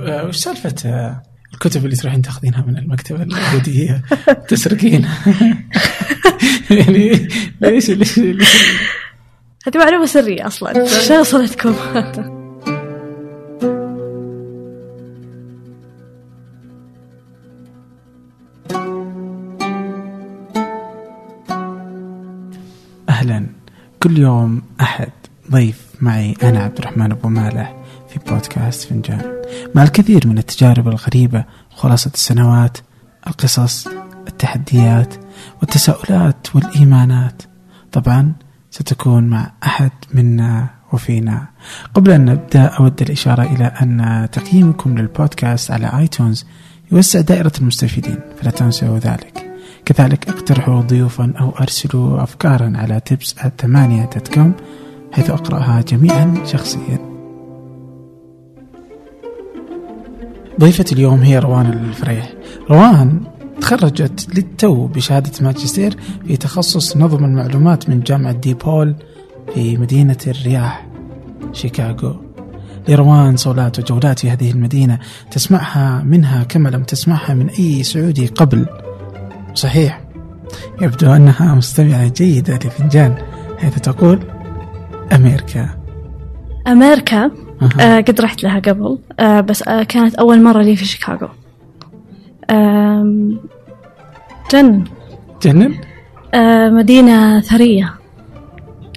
وش سالفة آه، الكتب اللي تروحين تاخذينها من المكتبة اليهودية تسرقين. يعني ليش ليش ليش؟ هذه معلومة سرية أصلا. شو وصلتكم؟ أهلا. كل يوم أحد ضيف معي أنا عبد الرحمن أبو مالح. في بودكاست فنجان. مع الكثير من التجارب الغريبة خلاصة السنوات القصص التحديات والتساؤلات والإيمانات طبعا ستكون مع أحد منا وفينا. قبل أن نبدأ أود الإشارة إلى أن تقييمكم للبودكاست على آيتونز يوسع دائرة المستفيدين فلا تنسوا ذلك. كذلك اقترحوا ضيوفا أو أرسلوا أفكارا على tips ثمانية كوم حيث أقرأها جميعا شخصيا. ضيفة اليوم هي روان الفريح. روان تخرجت للتو بشهادة ماجستير في تخصص نظم المعلومات من جامعة ديبول في مدينة الرياح شيكاغو. لروان صولات وجولات في هذه المدينة تسمعها منها كما لم تسمعها من أي سعودي قبل. صحيح يبدو أنها مستمعة جيدة لفنجان حيث تقول أمريكا. أمريكا. آه قد رحت لها قبل. آه بس آه كانت أول مرة لي في شيكاغو. جنن. جنن؟ آه مدينة ثرية.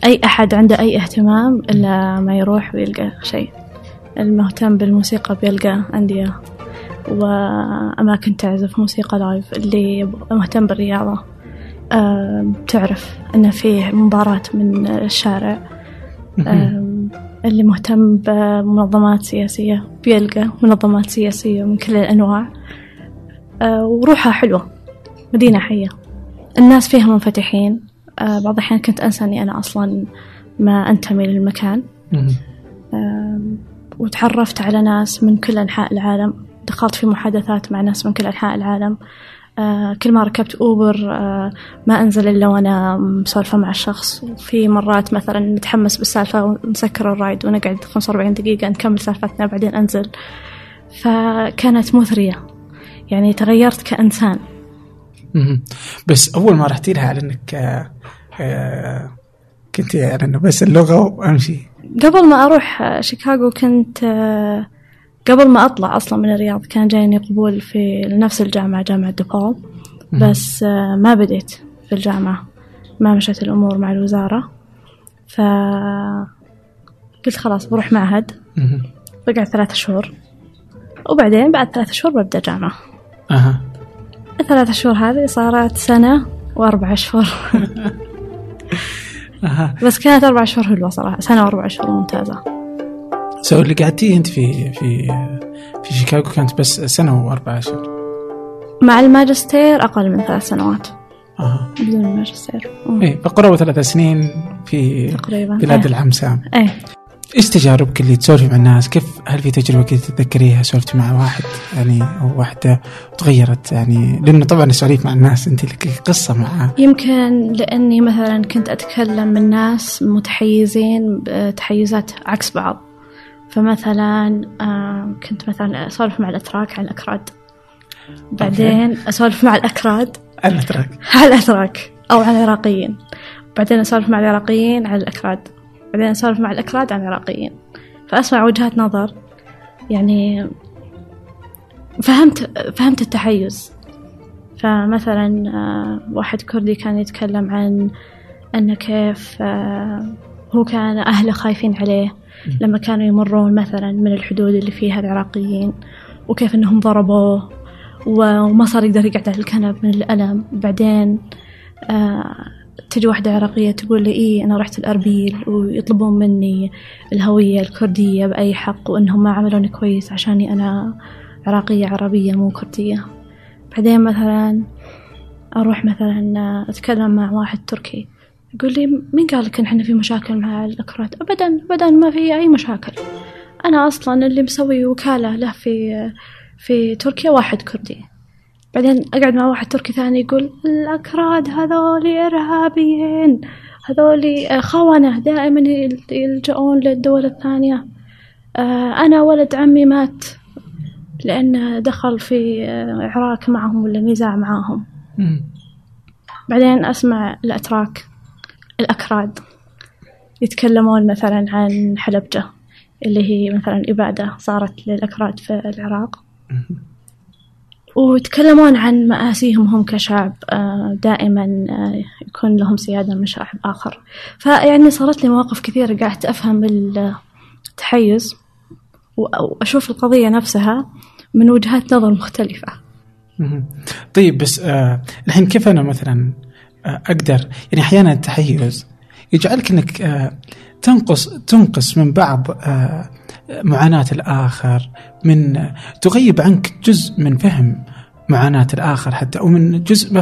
أي أحد عنده أي اهتمام إلا ما يروح ويلقى شيء. المهتم بالموسيقى بيلقى أندية وأماكن تعزف موسيقى لايف اللي مهتم بالرياضة تعرف أنه فيه مباراة من الشارع. اللي مهتم بمنظمات سياسية بيلقى منظمات سياسية من كل الأنواع. آه، وروحها حلوة مدينة حية. الناس فيها منفتحين. آه، بعض الأحيان كنت أنسى أني أنا أصلا ما أنتمي للمكان. آم، وتعرفت على ناس من كل أنحاء العالم. دخلت في محادثات مع ناس من كل أنحاء العالم. آه، كل ما ركبت أوبر آه، ما أنزل إلا وأنا مسولفة مع الشخص وفي مرات مثلا نتحمس بالسالفة ونسكر الرايد ونقعد 45 دقيقة نكمل سالفتنا بعدين أنزل. فكانت مثرية. يعني تغيرت كإنسان. بس أول ما رحتي لها على أنك آه، آه، كنت أنه بس اللغة وأمشي. قبل ما أروح آه، شيكاغو كنت آه، قبل ما أطلع أصلا من الرياض كان جايني قبول في نفس الجامعة جامعة ديبول بس آه، ما بديت في الجامعة. ما مشت الأمور مع الوزارة. ف قلت خلاص بروح معهد. بقعد ثلاثة شهور. وبعدين بعد ثلاثة شهور ببدأ جامعة. أها. الثلاثة شهور هذه صارت سنة وأربع أشهر بس كانت أربع شهور حلوة صراحة. سنة وأربع شهور ممتازة. so اللي قعدتيه أنت في في في شيكاغو كانت بس سنة وأربع أشهر مع الماجستير أقل من ثلاث سنوات. أها. بدون الماجستير. مم. إيه فقرابة ثلاث سنين في تقريبا بلاد إيه. العم سام إيه. إيش تجاربك اللي تسولفي مع الناس؟ كيف هل في تجربة كذا تتذكريها؟ سولفتي مع واحد يعني أو واحدة وتغيرت يعني لأنه طبعا السواليف مع الناس أنت لك قصة معها يمكن لأني مثلا كنت أتكلم من ناس متحيزين بتحيزات عكس بعض. فمثلا كنت مثلا أسولف مع الأتراك عن الأكراد. بعدين أسولف مع الأكراد. أنا تراك عن الأتراك أو عن العراقيين. بعدين أسولف مع العراقيين عن الأكراد. بعدين أسولف مع الأكراد عن العراقيين. فأسمع وجهات نظر. يعني فهمت فهمت التحيز. فمثلا آه، واحد كردي كان يتكلم عن أن كيف آه، هو كان أهله خايفين عليه. لما كانوا يمرون مثلا من الحدود اللي فيها العراقيين وكيف أنهم ضربوه وما صار يقدر يقعد على الكنب من الألم. بعدين آه تجي واحدة عراقية تقول لي إيه أنا رحت الأربيل ويطلبون مني الهوية الكردية بأي حق وإنهم ما عملوني كويس عشاني أنا عراقية عربية مو كردية. بعدين مثلا أروح مثلا أتكلم مع واحد تركي. يقول لي مين قال لك إن إحنا في مشاكل مع الأكراد؟ أبدا أبدا ما في أي مشاكل. أنا أصلا اللي مسوي وكالة له في في تركيا واحد كردي. بعدين أقعد مع واحد تركي ثاني يقول الأكراد هذولي إرهابيين هذولي خونة دائما يل- يلجؤون للدول الثانية. آه، أنا ولد عمي مات لأنه دخل في آه، عراك معهم ولا نزاع معاهم. بعدين أسمع الأتراك. الأكراد يتكلمون مثلا عن حلبجة اللي هي مثلا إبادة صارت للأكراد في العراق. ويتكلمون عن مآسيهم هم كشعب آه، دائما آه، يكون لهم سيادة من شعب آخر. فيعني صارت لي مواقف كثيرة قعدت أفهم التحيز وأشوف القضية نفسها من وجهات نظر مختلفة. طيب بس آه الحين كيف أنا مثلا أقدر. يعني أحيانا التحيز يجعلك إنك آه تنقص تنقص من بعض آه معاناة الآخر من آه تغيب عنك جزء من فهم معاناة الآخر حتى أو من جزء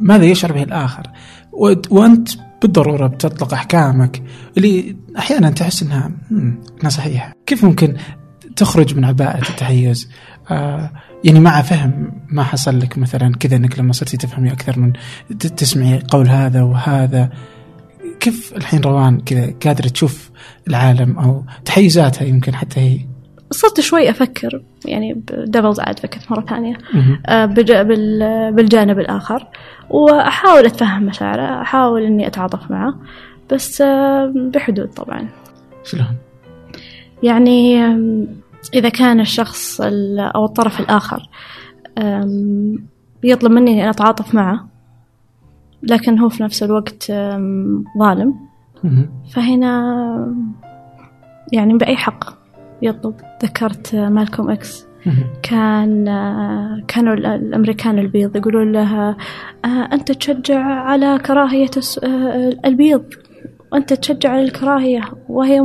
ماذا يشعر به الآخر. و- وأنت بالضرورة بتطلق أحكامك اللي أحيانا تحس أنها مم، أنها صحيحة. كيف ممكن تخرج من عباءة التحيز؟ يعني مع فهم ما حصل لك مثلا كذا إنك لما صرتي تفهمي أكثر من تسمعي قول هذا وهذا كيف الحين روان كذا قادرة تشوف العالم أو تحيزاتها يمكن حتى هي صرت شوي أفكر يعني دبلز أدفكت مرة ثانية مهم. آه، بالجانب الآخر وأحاول أتفهم مشاعره أحاول إني أتعاطف معه بس آه، بحدود طبعا شلون؟ يعني إذا كان الشخص ال- أو الطرف الآخر يطلب مني إني أتعاطف معه لكن هو في نفس الوقت ظالم. فهنا يعني بأي حق يطلب ذكرت مالكوم إكس. كان كانوا ال- الأمريكان البيض يقولون لها أنت تشجع على آه، البيض وأنت تشجع على الكراهية وهي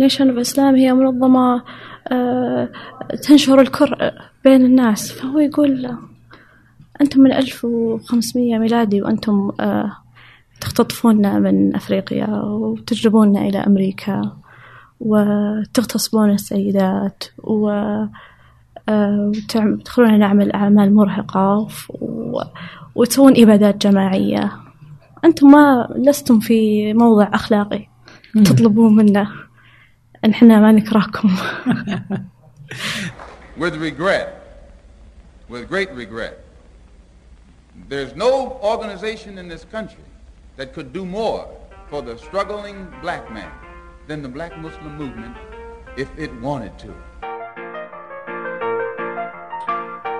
نيشن أوف إسلام هي منظمة آه، تنشر الكره بين الناس. فهو يقول أنتم من 1500 ميلادي وأنتم آه، تختطفوننا من أفريقيا وتجلبوننا إلى أمريكا وتغتصبون السيدات و آه، تدخلون نعمل أعمال مرهقة و... وتسوون إبادات جماعية. أنتم ما لستم في موضع أخلاقي تطلبون منا أن إحنا ما نكرهكم with regret, with great regret. There's no organization in this country that could do more for the struggling black man than the black Muslim movement if it wanted to.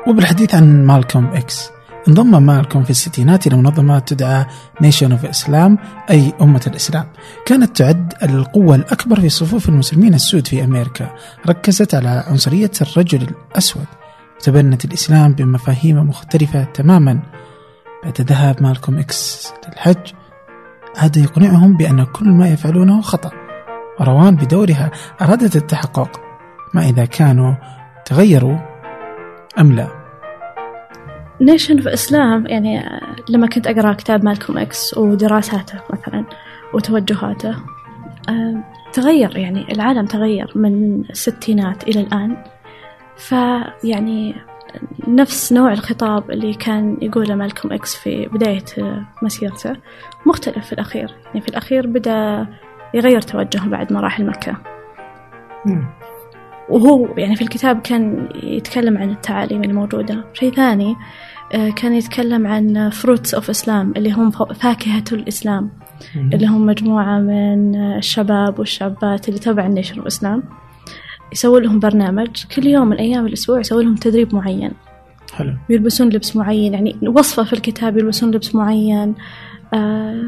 وبالحديث عن مالكوم إكس انضم مالكوم في الستينات إلى منظمة تدعى Nation of Islam أي أمة الإسلام. كانت تعد القوة الأكبر في صفوف المسلمين السود في أمريكا. ركزت على عنصرية الرجل الأسود. وتبنت الإسلام بمفاهيم مختلفة تماما. بعد ذهاب مالكوم إكس للحج عاد يقنعهم بأن كل ما يفعلونه خطأ. وروان بدورها أرادت التحقق. ما إذا كانوا تغيروا أم لا؟ Nation of Islam يعني لما كنت أقرأ كتاب مالكوم إكس ودراساته مثلا وتوجهاته تغير يعني العالم تغير من الستينات إلى الآن. فيعني نفس نوع الخطاب اللي كان يقوله مالكوم إكس في بداية مسيرته مختلف في الأخير. يعني في الأخير بدأ يغير توجهه بعد ما راح المكة وهو يعني في الكتاب كان يتكلم عن التعاليم الموجودة. شيء ثاني كان يتكلم عن Fruits of Islam اللي هم فاكهة الإسلام اللي هم مجموعة من آه، الشباب والشابات اللي تبع ال Nation of Islam يسوي لهم برنامج كل يوم من أيام الأسبوع يسوي لهم تدريب معين. حلو. يلبسون لبس معين يعني وصفة في الكتاب يلبسون لبس معين. آه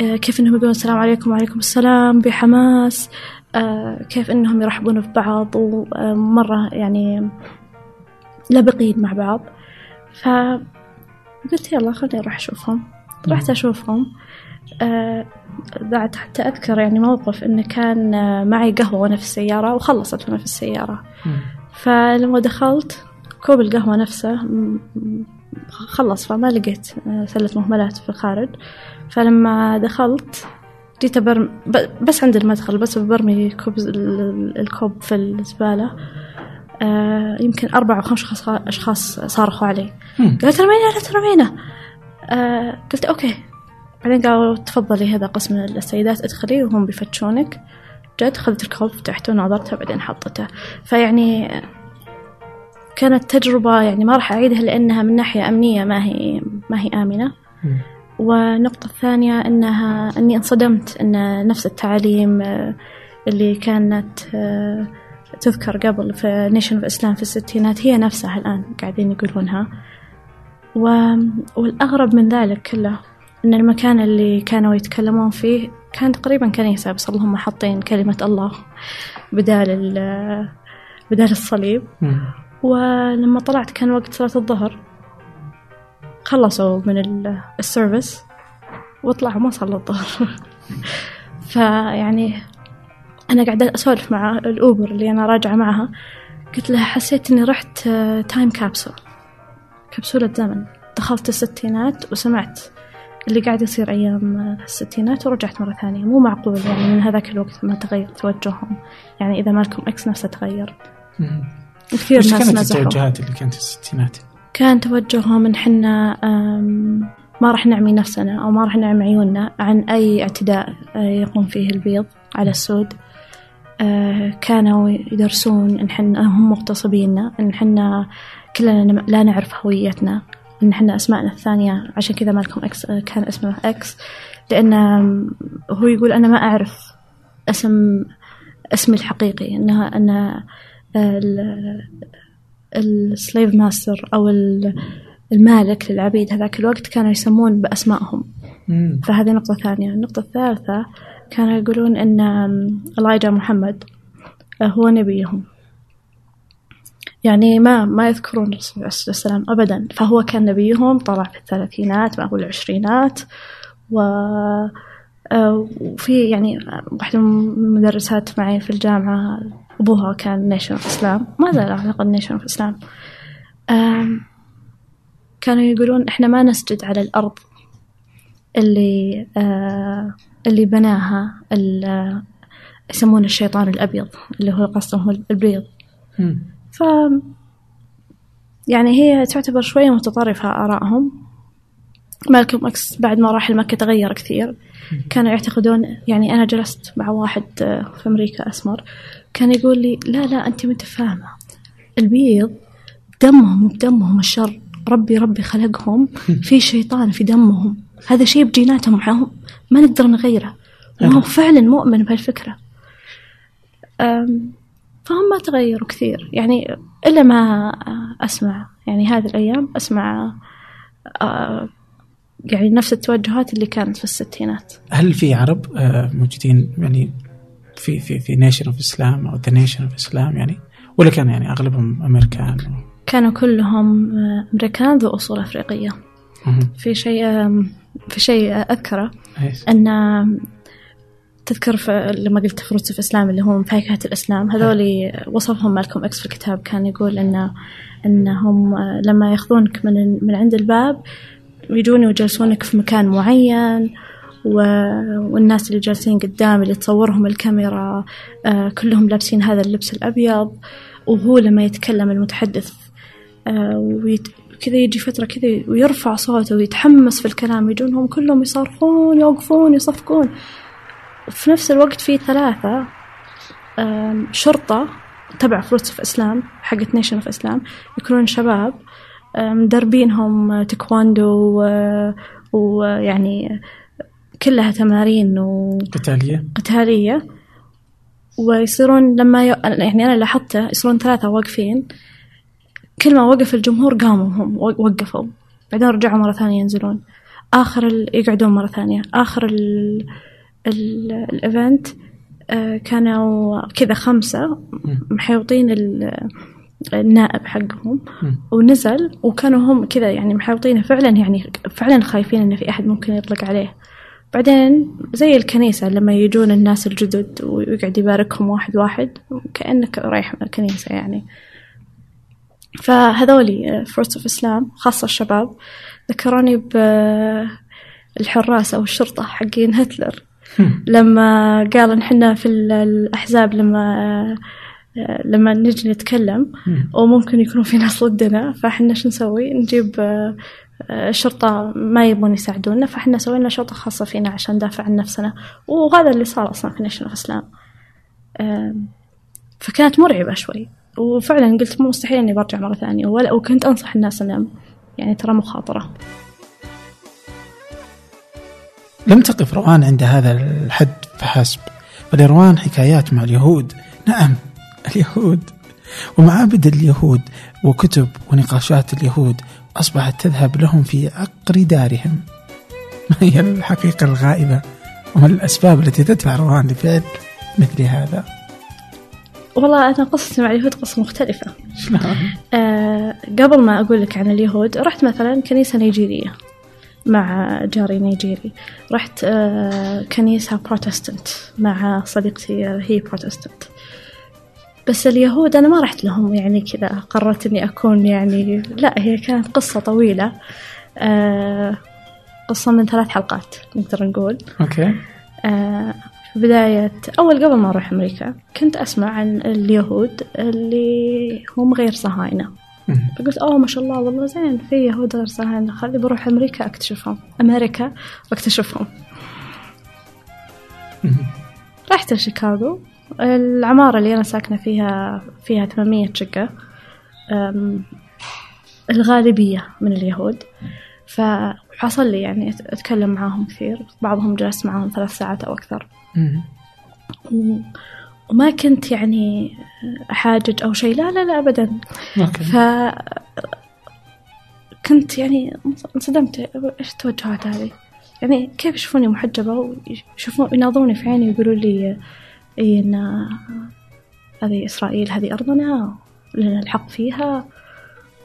آه كيف إنهم يقولون السلام عليكم وعليكم السلام بحماس. آه كيف إنهم يرحبون في بعض ومرة يعني لبقين مع بعض. فقلت يلا خليني أروح أشوفهم. رحت أشوفهم. آه بعد حتى أذكر يعني موقف إنه كان آه، معي قهوة وأنا في السيارة وخلصت وأنا في السيارة. فلما دخلت كوب القهوة نفسه خلص فما لقيت آه، سلة مهملات في الخارج. فلما دخلت جيت أبرم بس عند المدخل بس برمي كوب ال- ال- الكوب في الزبالة. آه، يمكن أربع أو خمس أشخاص- صارخوا علي. قالت رمينا لا ترمينا آه، قلت okay. بعدين قالوا تفضلي هذا قسم السيدات ادخلي وهم بيفتشونك. جد خذت الكوب فتحته ونظرته بعدين حطته. فيعني كانت تجربة يعني ما راح أعيدها لأنها من ناحية أمنية ما هي ما هي آمنة. والنقطة الثانية أنها أني انصدمت أن نفس التعاليم آه، اللي كانت آه، تذكر قبل في Nation of Islam في الستينات هي نفسها الآن قاعدين يقولونها. و... والأغرب من ذلك كله أن المكان اللي كانوا يتكلمون فيه كان تقريبا كنيسة بس اللهم حاطين كلمة الله بدال ال... بدال الصليب. مم. ولما طلعت كان وقت صلاة الظهر. خلصوا من ال- السيرفيس وطلعوا ما صلوا الظهر. فيعني أنا قاعدة أسولف مع الأوبر اللي أنا راجعة معها. قلت لها حسيت إني رحت time capsule كبسولة زمن. دخلت الستينات وسمعت اللي قاعد يصير أيام آه، الستينات ورجعت مرة ثانية. مو معقول يعني من هذاك الوقت ما تغير توجههم. يعني إذا مالكوم إكس نفسه تغير. كثير ناس كانت التوجهات اللي كانت في الستينات؟ كان توجههم إن حنا ما راح نعمي نفسنا أو ما راح نعمي عيوننا عن أي اعتداء آه، يقوم فيه البيض على السود. آه، كانوا يدرسون إن حنا هم مغتصبيننا إن حنا كلنا لا نعرف هويتنا إن حنا أسماءنا الثانية عشان كذا مالكوم إكس آه، كان اسمه إكس لأن هو يقول أنا ما أعرف اسم اسمي الحقيقي إنها أن ال slave master أو ال- المالك للعبيد هذاك الوقت كانوا يسمون بأسمائهم. فهذه نقطة ثانية النقطة الثالثة كانوا يقولون أن إلايجا محمد آه، هو نبيهم. يعني ما ما يذكرون الرسول عليه الصلاة والسلام أبدا. فهو كان نبيهم طلع في الثلاثينات ما هو العشرينات. و آه، وفي يعني واحدة من المدرسات معي في الجامعة أبوها كان Nation of Islam ما زال أعتقد Nation of Islam آم، كانوا يقولون إحنا ما نسجد على الأرض اللي آه اللي بناها يسمونه الشيطان الأبيض اللي هو قصدهم البيض. ف يعني هي تعتبر شوية متطرفة آرائهم. مالكم أكس بعد ما راح لمكة تغير كثير. كانوا يعتقدون يعني أنا جلست مع واحد آه، في أمريكا أسمر. كان يقول لي لا لا أنت ما أنت فاهمة. البيض دمهم بدمهم الشر. ربي ربي خلقهم. في شيطان في دمهم. هذا شيء بجيناتهم معهم ما نقدر نغيره. وهو فعلا مؤمن بهالفكرة. فهم ما تغيروا كثير. يعني إلا ما أسمع يعني هذه الأيام أسمع يعني نفس التوجهات اللي كانت في الستينات. هل في عرب موجودين يعني في في في Nation of Islam أو the Nation of Islam يعني؟ ولا كان يعني أغلبهم أمريكان؟ كانوا كلهم أمريكان ذو أصول أفريقية. مهم. في شيء في شيء أذكره؟ أن تذكر لما قلت Fruits of Islam اللي هم فاكهة الإسلام هذول وصفهم مالكوم إكس في الكتاب كان يقول أن أنهم لما يأخذونك من من عند الباب يجون ويجلسونك في مكان معين. والناس اللي جالسين قدام اللي تصورهم الكاميرا آه كلهم لابسين هذا اللبس الأبيض وهو لما يتكلم المتحدث آه. كذا يجي فترة كذا ويرفع صوته ويتحمس في الكلام يجونهم كلهم يصرخون يوقفون يصفقون. وفي نفس الوقت في ثلاثة شرطة تبع Fruits of Islam حقت Nation of Islam يكونون شباب مدربينهم تايكواندو و- ويعني كلها تمارين قتالية. وقتالية ويصيرون لما ي... يعني أنا لاحظته يصيرون ثلاثة واقفين. كل ما وقف الجمهور قاموا هم وقفوا. بعدين رجعوا مرة ثانية ينزلون. آخر ال... يقعدون مرة ثانية. آخر ال... ال... الإيفنت آه، كانوا كذا خمسة محيوطين ال... النائب حقهم. ونزل وكانوا هم كذا يعني محاوطينه فعلا يعني فعلا خايفين انه في أحد ممكن يطلق عليه. بعدين زي الكنيسة لما يجون الناس الجدد ويقعد يباركهم واحد واحد كأنك رايح الكنيسة يعني. فهذولي Fruits of Islam خاصة الشباب ذكروني بالحراس أو الشرطة حقين هتلر. لما قال إن إحنا في ال- الأحزاب لما لما نجي نتكلم مم. وممكن يكونوا في ناس ضدنا فإحنا شو نسوي؟ نجيب آه، آه، شرطة ما يبون يساعدونا فإحنا سوينا شرطة خاصة فينا عشان ندافع عن نفسنا. وهذا اللي صار أصلا في Nation of Islam فكانت مرعبة شوي. وفعلا قلت مو مستحيل إني برجع مرة ثانية ولا وكنت أنصح الناس إنه يعني ترى مخاطرة. لم تقف روان عند هذا الحد فحسب فلروان حكايات مع اليهود. نعم اليهود. ومعابد اليهود وكتب ونقاشات اليهود أصبحت تذهب لهم في عقر دارهم. ما هي الحقيقة الغائبة؟ وما الأسباب التي تدفع روان لفعل مثل هذا؟ والله أنا قصتي مع اليهود قصة مختلفة؟ آه قبل ما أقول لك عن اليهود رحت مثلا كنيسة نيجيرية مع جاري نيجيري. رحت آه كنيسة بروتستانت مع صديقتي آه، هي بروتستانت بس اليهود أنا ما رحت لهم يعني كذا قررت إني أكون يعني لا هي كانت قصة طويلة. آه قصة من ثلاث حلقات نقدر نقول. أوكي. آه، في بداية أول قبل ما أروح أمريكا كنت أسمع عن اليهود اللي هم غير صهاينة. فقلت أوه ما شاء الله والله زين في يهود غير صهاينة خلي بروح أمريكا أكتشفهم. أمريكا وأكتشفهم. رحت لشيكاغو العمارة اللي أنا ساكنة فيها فيها 800 شقة الغالبية من اليهود. فحصل لي يعني أت- أتكلم معاهم كثير. بعضهم جلست معاهم ثلاث ساعات أو أكثر. وما كنت يعني أحاجج أو شيء لا لا لا أبدا. أوكي. ف كنت يعني انصدمت. إيش التوجهات هذه؟ يعني كيف يشوفوني محجبة ويشوفون يناظروني في عيني ويقولوا لي إن هذه إسرائيل هذه أرضنا لنا الحق فيها.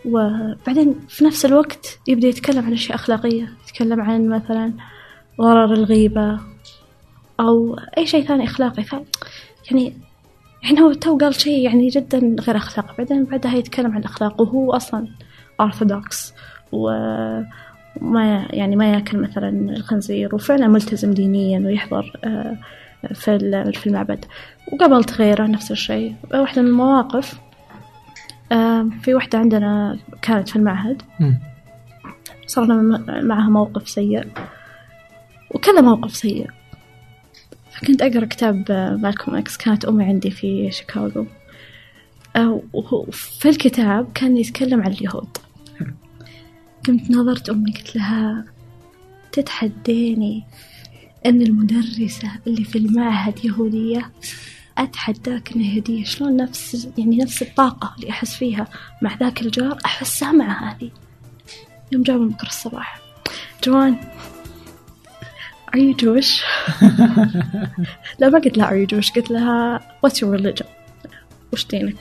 وبعدين في نفس الوقت يبدأ يتكلم عن أشياء أخلاقية يتكلم عن مثلا ضرر الغيبة. أو أي شيء ثاني أخلاقي. ف يعني يعني هو تو قال شيء يعني جدا غير أخلاقي بعدين بعدها يتكلم عن الأخلاق وهو أصلا أرثوذكس وما يعني ما يأكل مثلا الخنزير وفعلا ملتزم دينيا ويحضر آه، في في المعبد. وقابلت غيره نفس الشيء. واحدة من المواقف آه، في واحدة عندنا كانت في المعهد. مم. صار لنا م- معها موقف سيء. وكذا موقف سيء. فكنت أقرأ كتاب آه، مالكوم إكس كانت أمي عندي في شيكاغو. آه، وهو- في الكتاب كان يتكلم عن اليهود. قمت نظرت أمي قلت لها تتحديني أن المدرسة اللي في المعهد يهودية أتحداك إنها يهودية؟ شلون نفس يعني نفس الطاقة اللي أحس فيها مع ذاك الجار أحسها مع هذه؟ يوم جابوا بكرة الصباح. جوان Are you Jewish؟ لا ما قلت لها Are you Jewish قلت لها What's your religion؟ وش دينك؟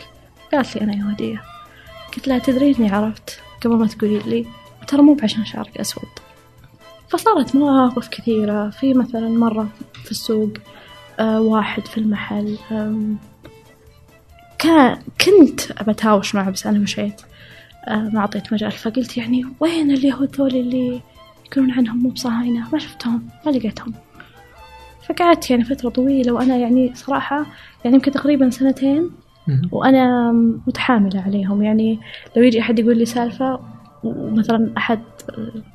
قالت لي أنا يهودية قلت لها تدرين إني عرفت قبل ما تقولي لي ترى مو بعشان شعرك أسود فصارت مواقف كثيرة في مثلا مرة في السوق آه واحد في المحل كان كنت بتهاوش معه بس أنا مشيت آه ما أعطيت مجال فقلت يعني وين اليهود ذول اللي يقولون عنهم مو بصهاينة ما شفتهم ما لقيتهم. فقعدت يعني فترة طويلة وأنا يعني صراحة يعني يمكن تقريبا سنتين. وأنا متحاملة عليهم. يعني لو يجي أحد يقول لي سالفة ومثلا أحد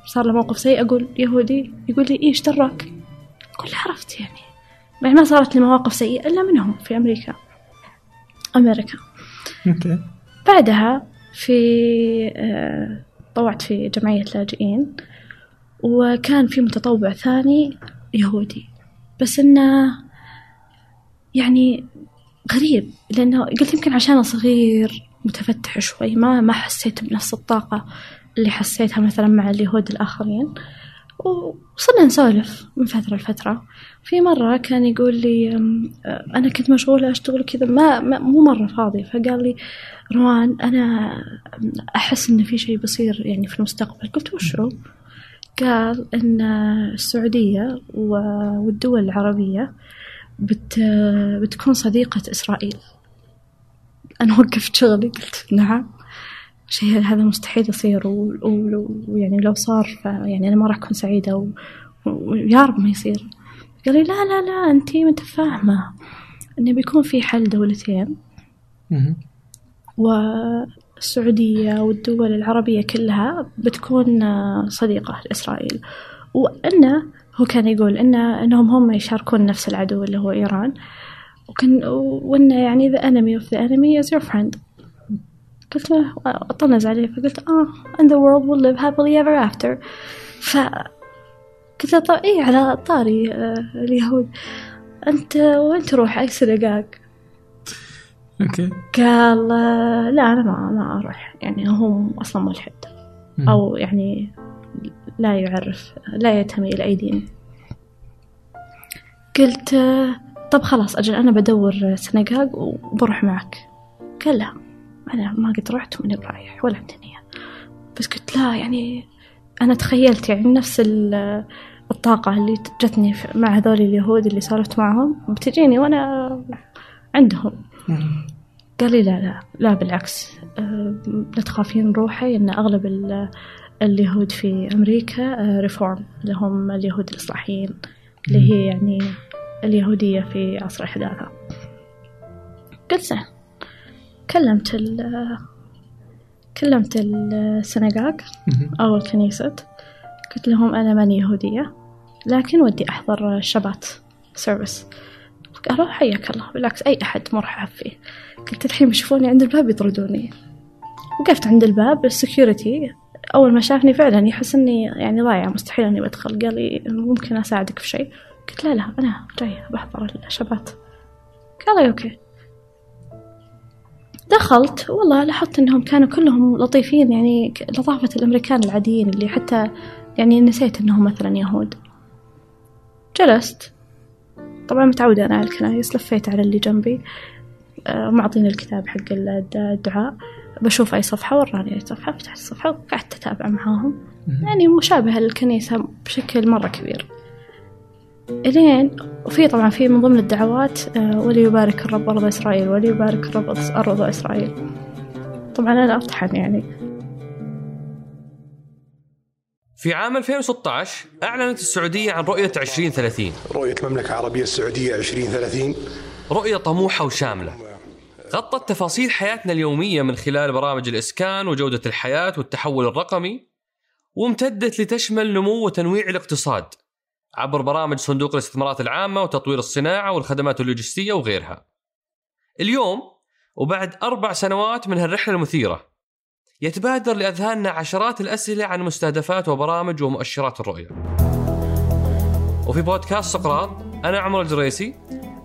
صار له موقف سيء أقول يهودي يقول لي إيش دراك؟ أقول له عرفت يعني. يعني ما صارت لي مواقف سيئة إلا منهم في أمريكا. أمريكا. بعدها في آه، طوعت في جمعية لاجئين. وكان في متطوع ثاني يهودي. بس إنه يعني غريب لأنه قلت يمكن عشان صغير متفتح شوي ما ما حسيت بنفس الطاقة اللي حسيتها مثلا مع اليهود الآخرين. وصرنا نسولف من فترة لفترة. في مرة كان يقول لي أنا كنت مشغولة أشتغل كذا ما, ما مو مرة فاضي. فقال لي روان أنا أحس إن في شيء بيصير يعني في المستقبل. قلت وشو؟ قال إن السعودية و- والدول العربية بت بتكون صديقة إسرائيل. أنا وقفت شغلي قلت نعم. شيء هذا مستحيل يصير و- و- ويعني لو صار يعني أنا ما راح أكون سعيدة و- ويا رب ما يصير. قال لي لا لا لا أنتي متفاهمة. إنه بيكون في حل دولتين. مم. والسعودية والدول العربية كلها بتكون آه، صديقة لإسرائيل. وأنه هو كان يقول إنه إنهم هم يشاركون نفس العدو اللي هو إيران. وكان وإنه يعني the enemy of the enemy is your friend. قلت له أطنز عليه فقلت آه and the world will live happily ever after. ف قلت له طيب إيه على طاري آه اليهود. أنت وين تروح؟ أي سنغاق أوكي. قال لا أنا ما ما أروح. يعني هو أصلا ملحد. أو يعني لا يعرف لا ينتمي إلى أي دين. قلت طب خلاص أجل أنا بدور سنغاق وبروح معك. قال لا أنا ما قد رحت وماني برايح ولا عندي بس قلت لا يعني أنا تخيلت يعني نفس ال- الطاقة اللي جتني مع هذول اليهود اللي سولفت معهم. بتجيني وأنا عندهم. قال لي لا لا لا بالعكس. أه، لا تخافين روحي. إن أغلب ال- اليهود في أمريكا ريفورم اللي هم اليهود الإصلاحيين اللي هي يعني اليهودية في عصر الحداثة قلت زين كلمت ال كلمت السنغاق مم. أو الكنيسة قلت لهم أنا ماني يهودية لكن ودي أحضر الشبات service قالوا حياك الله. بالعكس أي أحد مرحب فيه قلت الحين بيشوفوني عند الباب يطردوني. وقفت عند الباب ال security أول ما شافني فعلا يحس إني يعني ضايعة مستحيل إني بدخل. قال لي ممكن أساعدك في شيء؟ قلت لا لا أنا جاية بحضر الشبات قال لي okay. دخلت. والله لاحظت إنهم كانوا كلهم لطيفين يعني لطافة الأمريكان العاديين اللي حتى يعني نسيت إنهم مثلا يهود. جلست. طبعا متعودة أنا على الكنايس لفيت على اللي جنبي. آه، معطيني الكتاب حق الد- الدعاء. بشوف أي صفحة وراني أي صفحة فتحت الصفحة وقعدت أتابع معاهم. يعني مشابهة للكنيسة بشكل مرة كبير. إلين وفي طبعا في من ضمن الدعوات آه، وليبارك الرب أرض إسرائيل وليبارك الرب أرض إسرائيل. طبعا أنا أطحن يعني. في عام 2016 أعلنت السعودية عن رؤية 2030 رؤية المملكة العربية السعودية 2030 رؤية طموحة وشاملة. غطت تفاصيل حياتنا اليومية من خلال برامج الإسكان وجودة الحياة والتحول الرقمي وامتدت لتشمل نمو وتنويع الاقتصاد عبر برامج صندوق الاستثمارات العامة وتطوير الصناعة والخدمات اللوجستية وغيرها. اليوم وبعد أربع سنوات من هالرحلة المثيرة يتبادر لأذهاننا عشرات الأسئلة عن مستهدفات وبرامج ومؤشرات الرؤية. وفي بودكاست سقراط أنا عمر الجريسي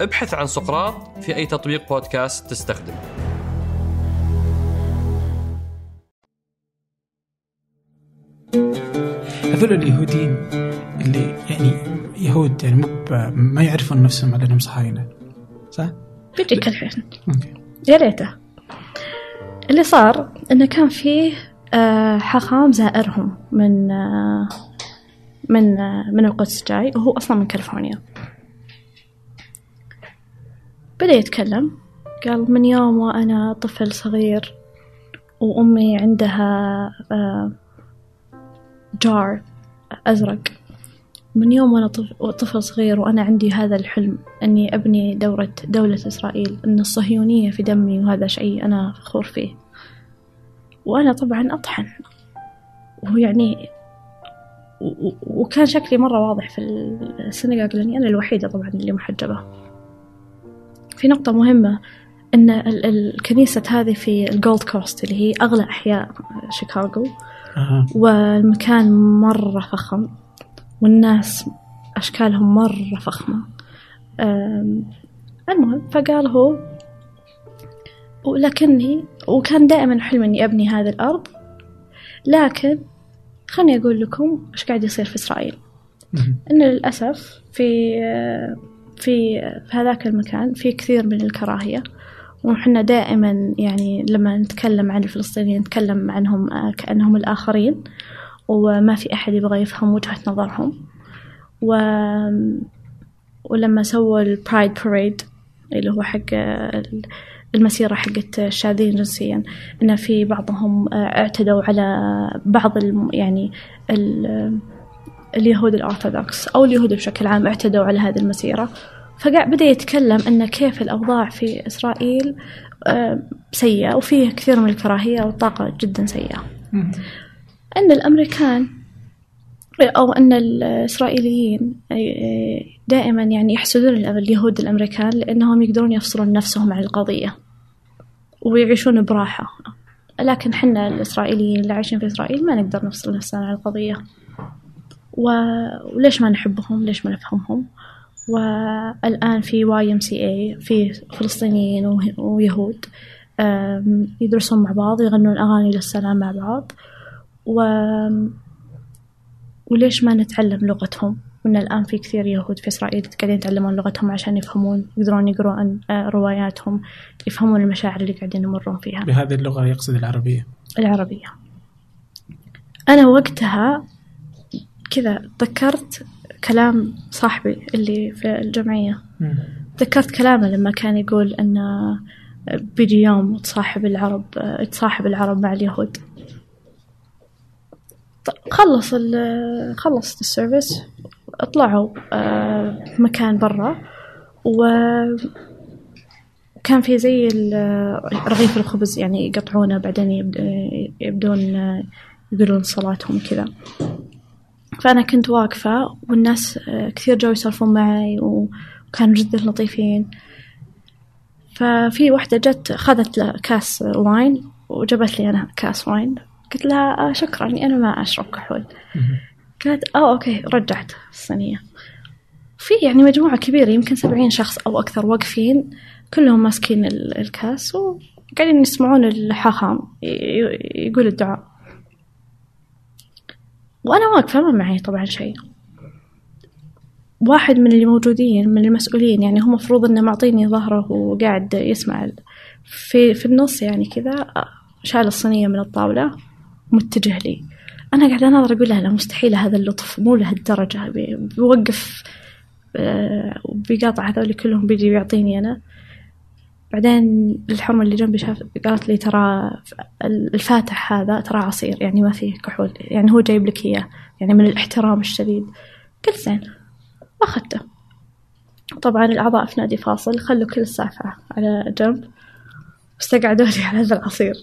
ابحث عن سقراط في أي تطبيق بودكاست تستخدم هذول اليهوديين اللي يعني يهود يعني مو ب- ما يعرفون نفسهم على انهم صهاينه صح؟ بيجيك الحين أوكي. يا ريته اللي صار إنه كان فيه آه، حاخام زائرهم من آه، من آه، من القدس جاي وهو أصلا من كاليفورنيا. بدأ يتكلم. قال من يوم وأنا طفل صغير وأمي عندها آه، جار أزرق. من يوم وأنا طف- طفل صغير وأنا عندي هذا الحلم أني أبني دورة دولة إسرائيل أن الصهيونية في دمي وهذا شيء أنا فخور فيه. وأنا طبعا أطحن. وهو يعني و- و- وكان شكلي مرة واضح في السنغاق لأني أنا الوحيدة طبعا اللي محجبة. في نقطة مهمة أن ال- ال- الكنيسة هذه في الجولد كوست اللي هي أغلى أحياء شيكاغو. أها. والمكان مرة فخم والناس أشكالهم مرة فخمة. المهم فقال هو ولكني وكان دائما حلم إني أبني هذه الأرض. لكن خلني أقول لكم إيش قاعد يصير في إسرائيل. إن للأسف في في في هذاك المكان في كثير من الكراهية وحنا دائما يعني لما نتكلم عن الفلسطينيين نتكلم عنهم آه، كأنهم الآخرين وما في أحد يبغى يفهم وجهة نظرهم. و ولما سووا البرايد باريد اللي هو حق ال- المسيرة حقت الشاذين جنسيا أن في بعضهم آه، اعتدوا على بعض الم يعني ال- اليهود الأرثوذكس أو اليهود بشكل عام اعتدوا على هذه المسيرة. فقاعد بدأ يتكلم أن كيف الأوضاع في إسرائيل آه، سيئة وفيه كثير من الكراهية والطاقة جدا سيئة. أن الأمريكان أو أن الإسرائيليين دائما يعني يحسدون اليهود الأمريكان لأنهم يقدرون يفصلون نفسهم عن القضية ويعيشون براحة. لكن حنا الإسرائيليين اللي عايشين في إسرائيل ما نقدر نفصل نفسنا عن القضية. وليش ما نحبهم؟ ليش ما نفهمهم؟ والآن في YMCA في فلسطينيين ويهود يدرسون مع بعض يغنون أغاني للسلام مع بعض. و... وليش ما نتعلم لغتهم؟ وإن الآن في كثير يهود في إسرائيل قاعدين يتعلمون لغتهم عشان يفهمون يقدرون يقرون آه، رواياتهم يفهمون المشاعر اللي قاعدين يمرون فيها. بهذه اللغة يقصد العربية. العربية. أنا وقتها كذا تذكرت كلام صاحبي اللي في الجمعية. تذكرت كلامه لما كان يقول أن بيجي يوم تصاحب العرب تصاحب العرب مع اليهود. ط- خلص ال خلصت السيرفيس طلعوا في مكان برا. و كان في زي رغيف الخبز يعني يقطعونه بعدين يبد- يبدون آه، يقولون صلاتهم كذا. فأنا كنت واقفة والناس آه، كثير جو يسولفون معي وكانوا جدا لطيفين. ففي واحدة جت أخذت له كاس wine وجابت لي أنا كاس wine. قلت لها آه شكرا أنا ما أشرب كحول. قالت آه okay رجعت الصينية في يعني مجموعة كبيرة يمكن سبعين شخص أو أكثر واقفين كلهم ماسكين ال- الكاس وقاعدين يسمعون الحاخام يقول الدعاء. وأنا واقفة ما معي طبعا شيء. واحد من اللي موجودين من المسؤولين يعني هو مفروض إنه معطيني ظهره وقاعد يسمع في في النص يعني كذا شال الصينية من الطاولة متجه لي. أنا قاعدة أناظر أقول له لا مستحيل هذا اللطف مو لهالدرجة بي- بيوقف آه، وبيقاطع هذول كلهم بيجي بيعطيني أنا. بعدين الحرمة اللي جنبي شاف قالت لي ترى الفاتح هذا ترى عصير يعني ما فيه كحول يعني هو جايب لك إياه يعني من الاحترام الشديد. قلت زين أخذته. طبعا الأعضاء في نادي فاصل خلوا كل السالفة على جنب واستقعدوا لي على هذا العصير؟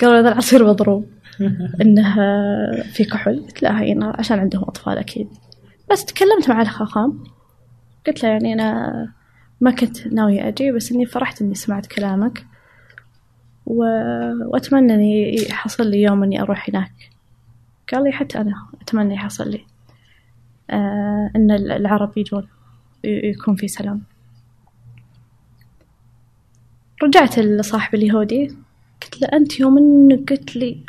قالوا هذا العصير مضروب إنه في كحول. قلت لا هي عشان عندهم أطفال أكيد. بس تكلمت مع الخاخام. قلت له يعني أنا ما كنت ناوية أجي بس إني فرحت إني سمعت كلامك. و... وأتمنى إني يحصل لي يوم إني أروح هناك. قال لي حتى أنا أتمنى يحصل لي. آه إن العرب يجون يكون في سلام. رجعت لصاحب اليهودي. قلت له أنت يوم إنك قلت لي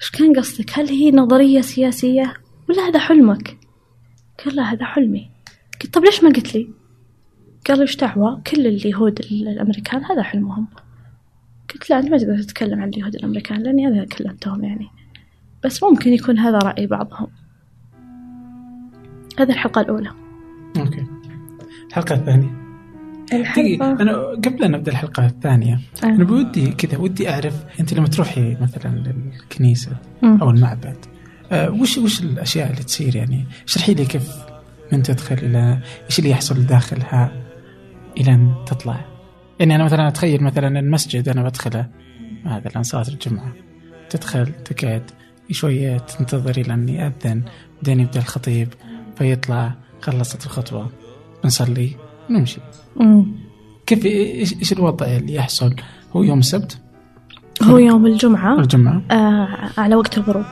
إيش كان قصدك؟ هل هي نظرية سياسية؟ ولا هذا حلمك. قال لا هذا حلمي. قلت طب ليش ما قلت لي؟ قال لي إيش دعوة؟ كل اليهود الأمريكان هذا حلمهم. قلت لا أنت ما تقدر تتكلم عن اليهود الأمريكان لأني أنا كلمتهم يعني. بس ممكن يكون هذا رأي بعضهم. هذه الحلقة الأولى. أوكي. الحلقة الثانية الحلقة أنا قبل أن نبدأ الحلقة الثانية آه. أنا بودي كذا ودي أعرف أنت لما تروحي مثلا للكنيسة. أو المعبد آه وش وش الأشياء اللي تصير يعني؟ اشرحي لي كيف من تدخل إلى إيش اللي يحصل داخلها؟ إلى أن تطلع. يعني أنا مثلا أتخيل مثلا المسجد أنا بدخله. هذا الآن صلاة الجمعة. تدخل تقعد. شوية تنتظر إلى أن يأذن بعدين يبدأ الخطيب. فيطلع. خلصت الخطوة نصلي. ونمشي. كيف إيش إيش الوضع اللي يحصل؟ هو يوم السبت هو يوم الجمعة. الجمعة. آه على وقت الغروب.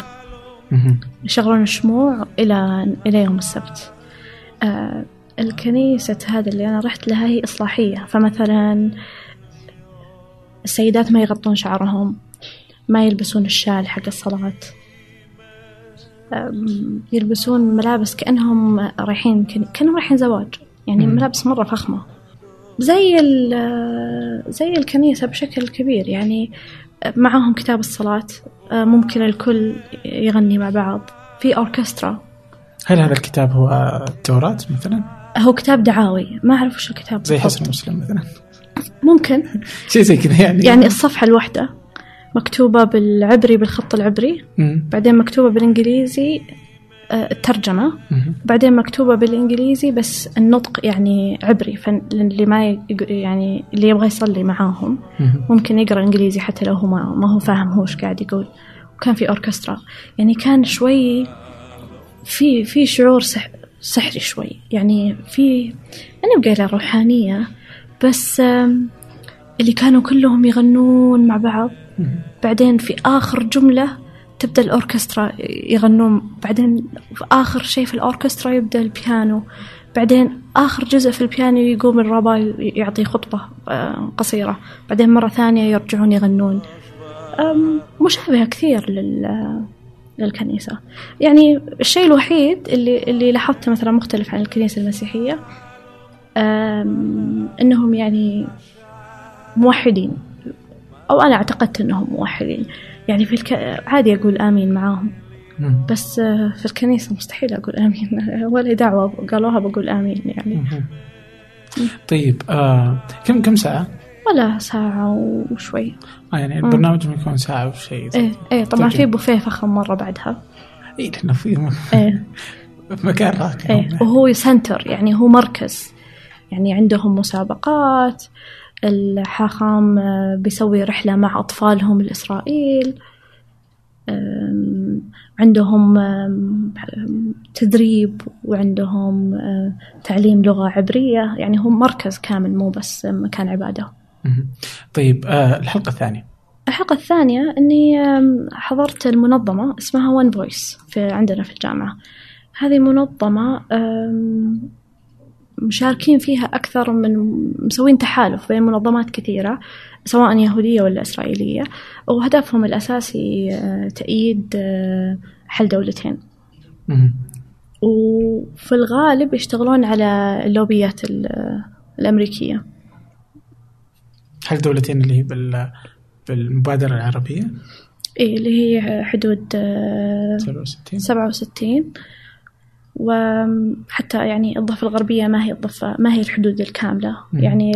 يشغلون الشموع إلى إلى يوم السبت. آه الكنيسة هذا اللي أنا رحت لها هي إصلاحية. فمثلا السيدات ما يغطون شعرهم ما يلبسون الشال حق الصلاة. يلبسون ملابس كأنهم رايحين كأنهم رايحين زواج. يعني. ملابس مرة فخمة. زي ال- زي الكنيسة بشكل كبير. يعني معاهم كتاب الصلاة. ممكن الكل يغني مع بعض. في أوركسترا. هل هذا الكتاب هو التوراة مثلا؟ هو كتاب دعاوي. ما أعرف وش الكتاب زي. حسن مسلم مثلا. ممكن. شيء زي كذا يعني. يعني الصفحة الواحدة. مكتوبة بالعبري بالخط العبري. مم. بعدين مكتوبة بالإنجليزي آه، الترجمة. بعدين مكتوبة بالإنجليزي بس النطق يعني عبري. فاللي ما يعني اللي يبغى يصلي معاهم. مم. ممكن يقرأ إنجليزي حتى لو هو ما, ما هو فاهم هو إيش قاعد يقول. وكان في أوركسترا. يعني كان شوي في في شعور سحري شوي. يعني في أنا بقى روحانية بس اللي كانوا كلهم يغنون مع بعض. بعدين في آخر جملة تبدأ الأوركسترا يغنون بعدين في آخر شيء في الأوركسترا يبدأ البيانو. بعدين آخر جزء في البيانو يقوم الرابع يعطي خطبة آه، قصيرة. بعدين مرة ثانية يرجعون يغنون. أم، مشابهة كثير لل للكنيسة يعني الشيء الوحيد اللي اللي لاحظته مثلا مختلف عن الكنيسة المسيحية أم، إنهم يعني موحدين أو أنا اعتقدت إنهم موحدين يعني في الك... عادي أقول آمين معاهم. بس آه، في الكنيسة مستحيل أقول آمين ولا دعوة قالوها بقول آمين يعني. طيب آه كم كم ساعة؟ ولا ساعة وشوي. آه يعني البرنامج يكون ساعة وشيء إيه إيه طبعا طيب. في بوفيه فخم مرة بعدها. اي لأنه في إيه. مكان راقي إيه وهو سنتر يعني هو مركز. يعني عندهم مسابقات الحاخام آه، بيسوي رحلة مع أطفالهم لإسرائيل. عندهم تدريب وعندهم آه، تعليم لغة عبرية. يعني هو مركز كامل مو بس مكان عبادة. طيب آه الحلقة الثانية. الحلقة الثانية إني حضرت المنظمة اسمها ون فويس في عندنا في الجامعة. هذه منظمة مشاركين فيها أكثر من مسوين تحالف بين منظمات كثيرة سواء يهودية ولا إسرائيلية. وهدفهم الأساسي آه، تأييد آه، حل دولتين. وفي الغالب يشتغلون على اللوبيات ال- الأمريكية. هل دولتين اللي هي بال بالمبادرة العربية؟ إيه اللي هي حدود آه، 67 سبعة وستين. وحتى يعني الضفة الغربية ما هي الضفة ما هي الحدود الكاملة. مم. يعني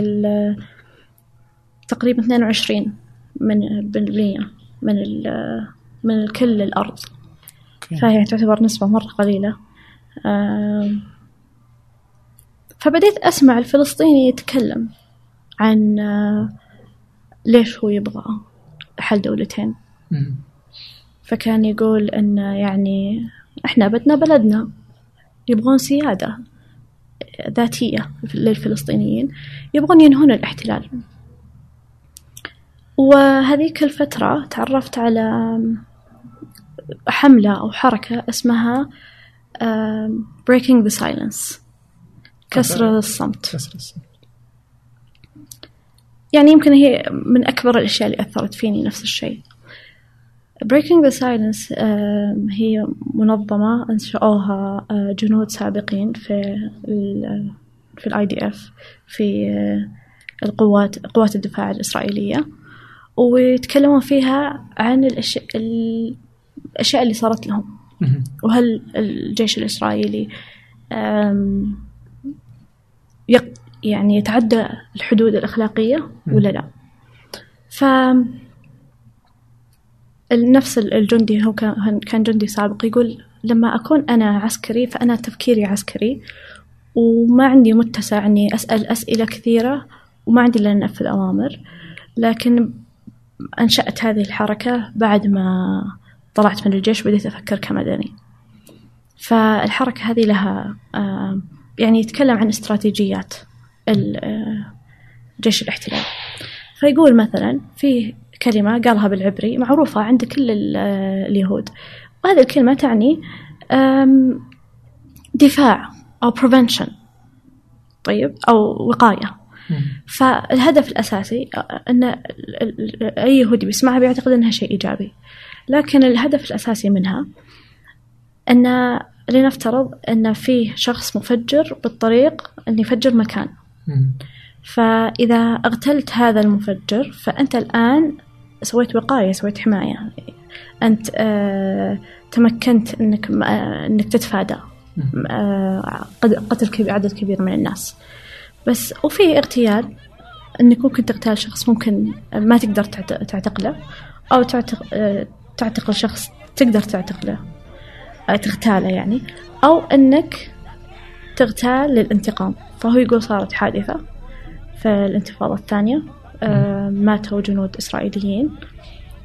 تقريبا 22 من بالمية من ال- من كل الأرض. فهي تعتبر نسبة مرة قليلة. فبديت أسمع الفلسطيني يتكلم. عن آه، ليش هو يبغى حل دولتين. فكان يقول إن يعني إحنا بدنا بلدنا يبغون سيادة ذاتية للفلسطينيين يبغون ينهون الاحتلال. وهذيك الفترة تعرفت على حملة أو حركة اسمها Breaking the Silence كسر الصمت. يعني يمكن هي من أكبر الأشياء اللي أثرت فيني نفس الشيء. Breaking the Silence هي منظمة أنشأوها آه، جنود سابقين في ال في ال IDF في آه، القوات قوات الدفاع الإسرائيلية. ويتكلمون فيها عن الأشياء الأشياء اللي صارت لهم. وهل الجيش الإسرائيلي يعني يتعدى الحدود الأخلاقية ولا لا. ف نفس الجندي هو كان جندي سابق يقول لما أكون أنا عسكري فأنا تفكيري عسكري وما عندي متسع إني أسأل أسئلة كثيرة وما عندي إلا ننفذ أوامر. لكن أنشأت هذه الحركة بعد ما طلعت من الجيش وبديت أفكر كمدني. فالحركة هذه لها آه، يعني يتكلم عن استراتيجيات. جيش الاحتلال. فيقول مثلا في كلمة قالها بالعبري معروفة عند كل آه، اليهود. وهذه الكلمة تعني دفاع أو prevention طيب أو وقاية. فالهدف الأساسي أن ال- ال- أي يهودي بيسمعها بيعتقد أنها شيء إيجابي. لكن الهدف الأساسي منها أن لنفترض أن فيه شخص مفجر بالطريق أن يفجر مكان. فإذا اغتلت هذا المفجر فأنت الآن سويت وقاية سويت حماية. أنت آه تمكنت أنك آه أنك تتفادى. آه قتل كبير عدد كبير من الناس. بس وفي اغتيال إنك ممكن تغتال شخص ممكن ما تقدر تعت- تعتقله تعتق... آه، تعتقل شخص تقدر تعتقله آه، تغتاله يعني أو إنك تغتال للانتقام. فهو يقول صارت حادثة. في الانتفاضة الثانية آه، ماتوا جنود إسرائيليين.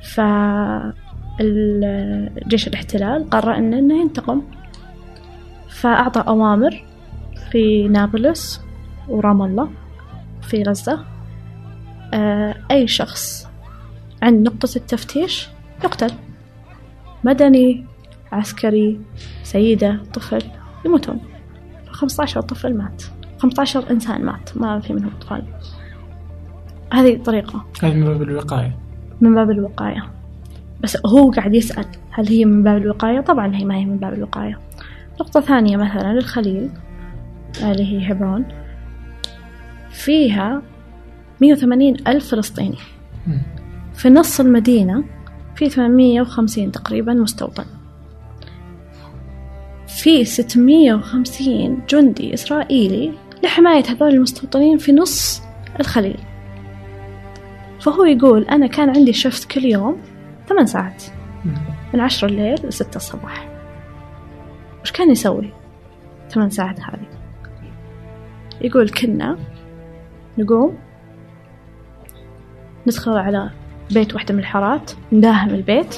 فالجيش الاحتلال قرر إنه إنه ينتقم. فأعطى أوامر في نابلس ورام الله في غزة. آه، أي شخص عند نقطة التفتيش يقتل. مدني عسكري سيدة طفل يموتون. 15 طفل مات. 15 إنسان مات. ما في منهم أطفال. هذه طريقة. هذه من باب الوقاية. من باب الوقاية. بس هو قاعد يسأل هل هي من باب الوقاية؟ طبعا هي ما هي من باب الوقاية. نقطة ثانية مثلا الخليل اللي هي هبرون فيها 180 ألف فلسطيني. في نص المدينة في 850 تقريبا مستوطن. في 650 جندي إسرائيلي لحماية هذول المستوطنين في نص الخليل. فهو يقول أنا كان عندي شفت كل يوم ثمان ساعات. من عشرة الليل لستة الصباح. وش كان يسوي ثمان ساعات هذه؟ يقول كنا نقوم ندخل على بيت واحدة من الحارات نداهم البيت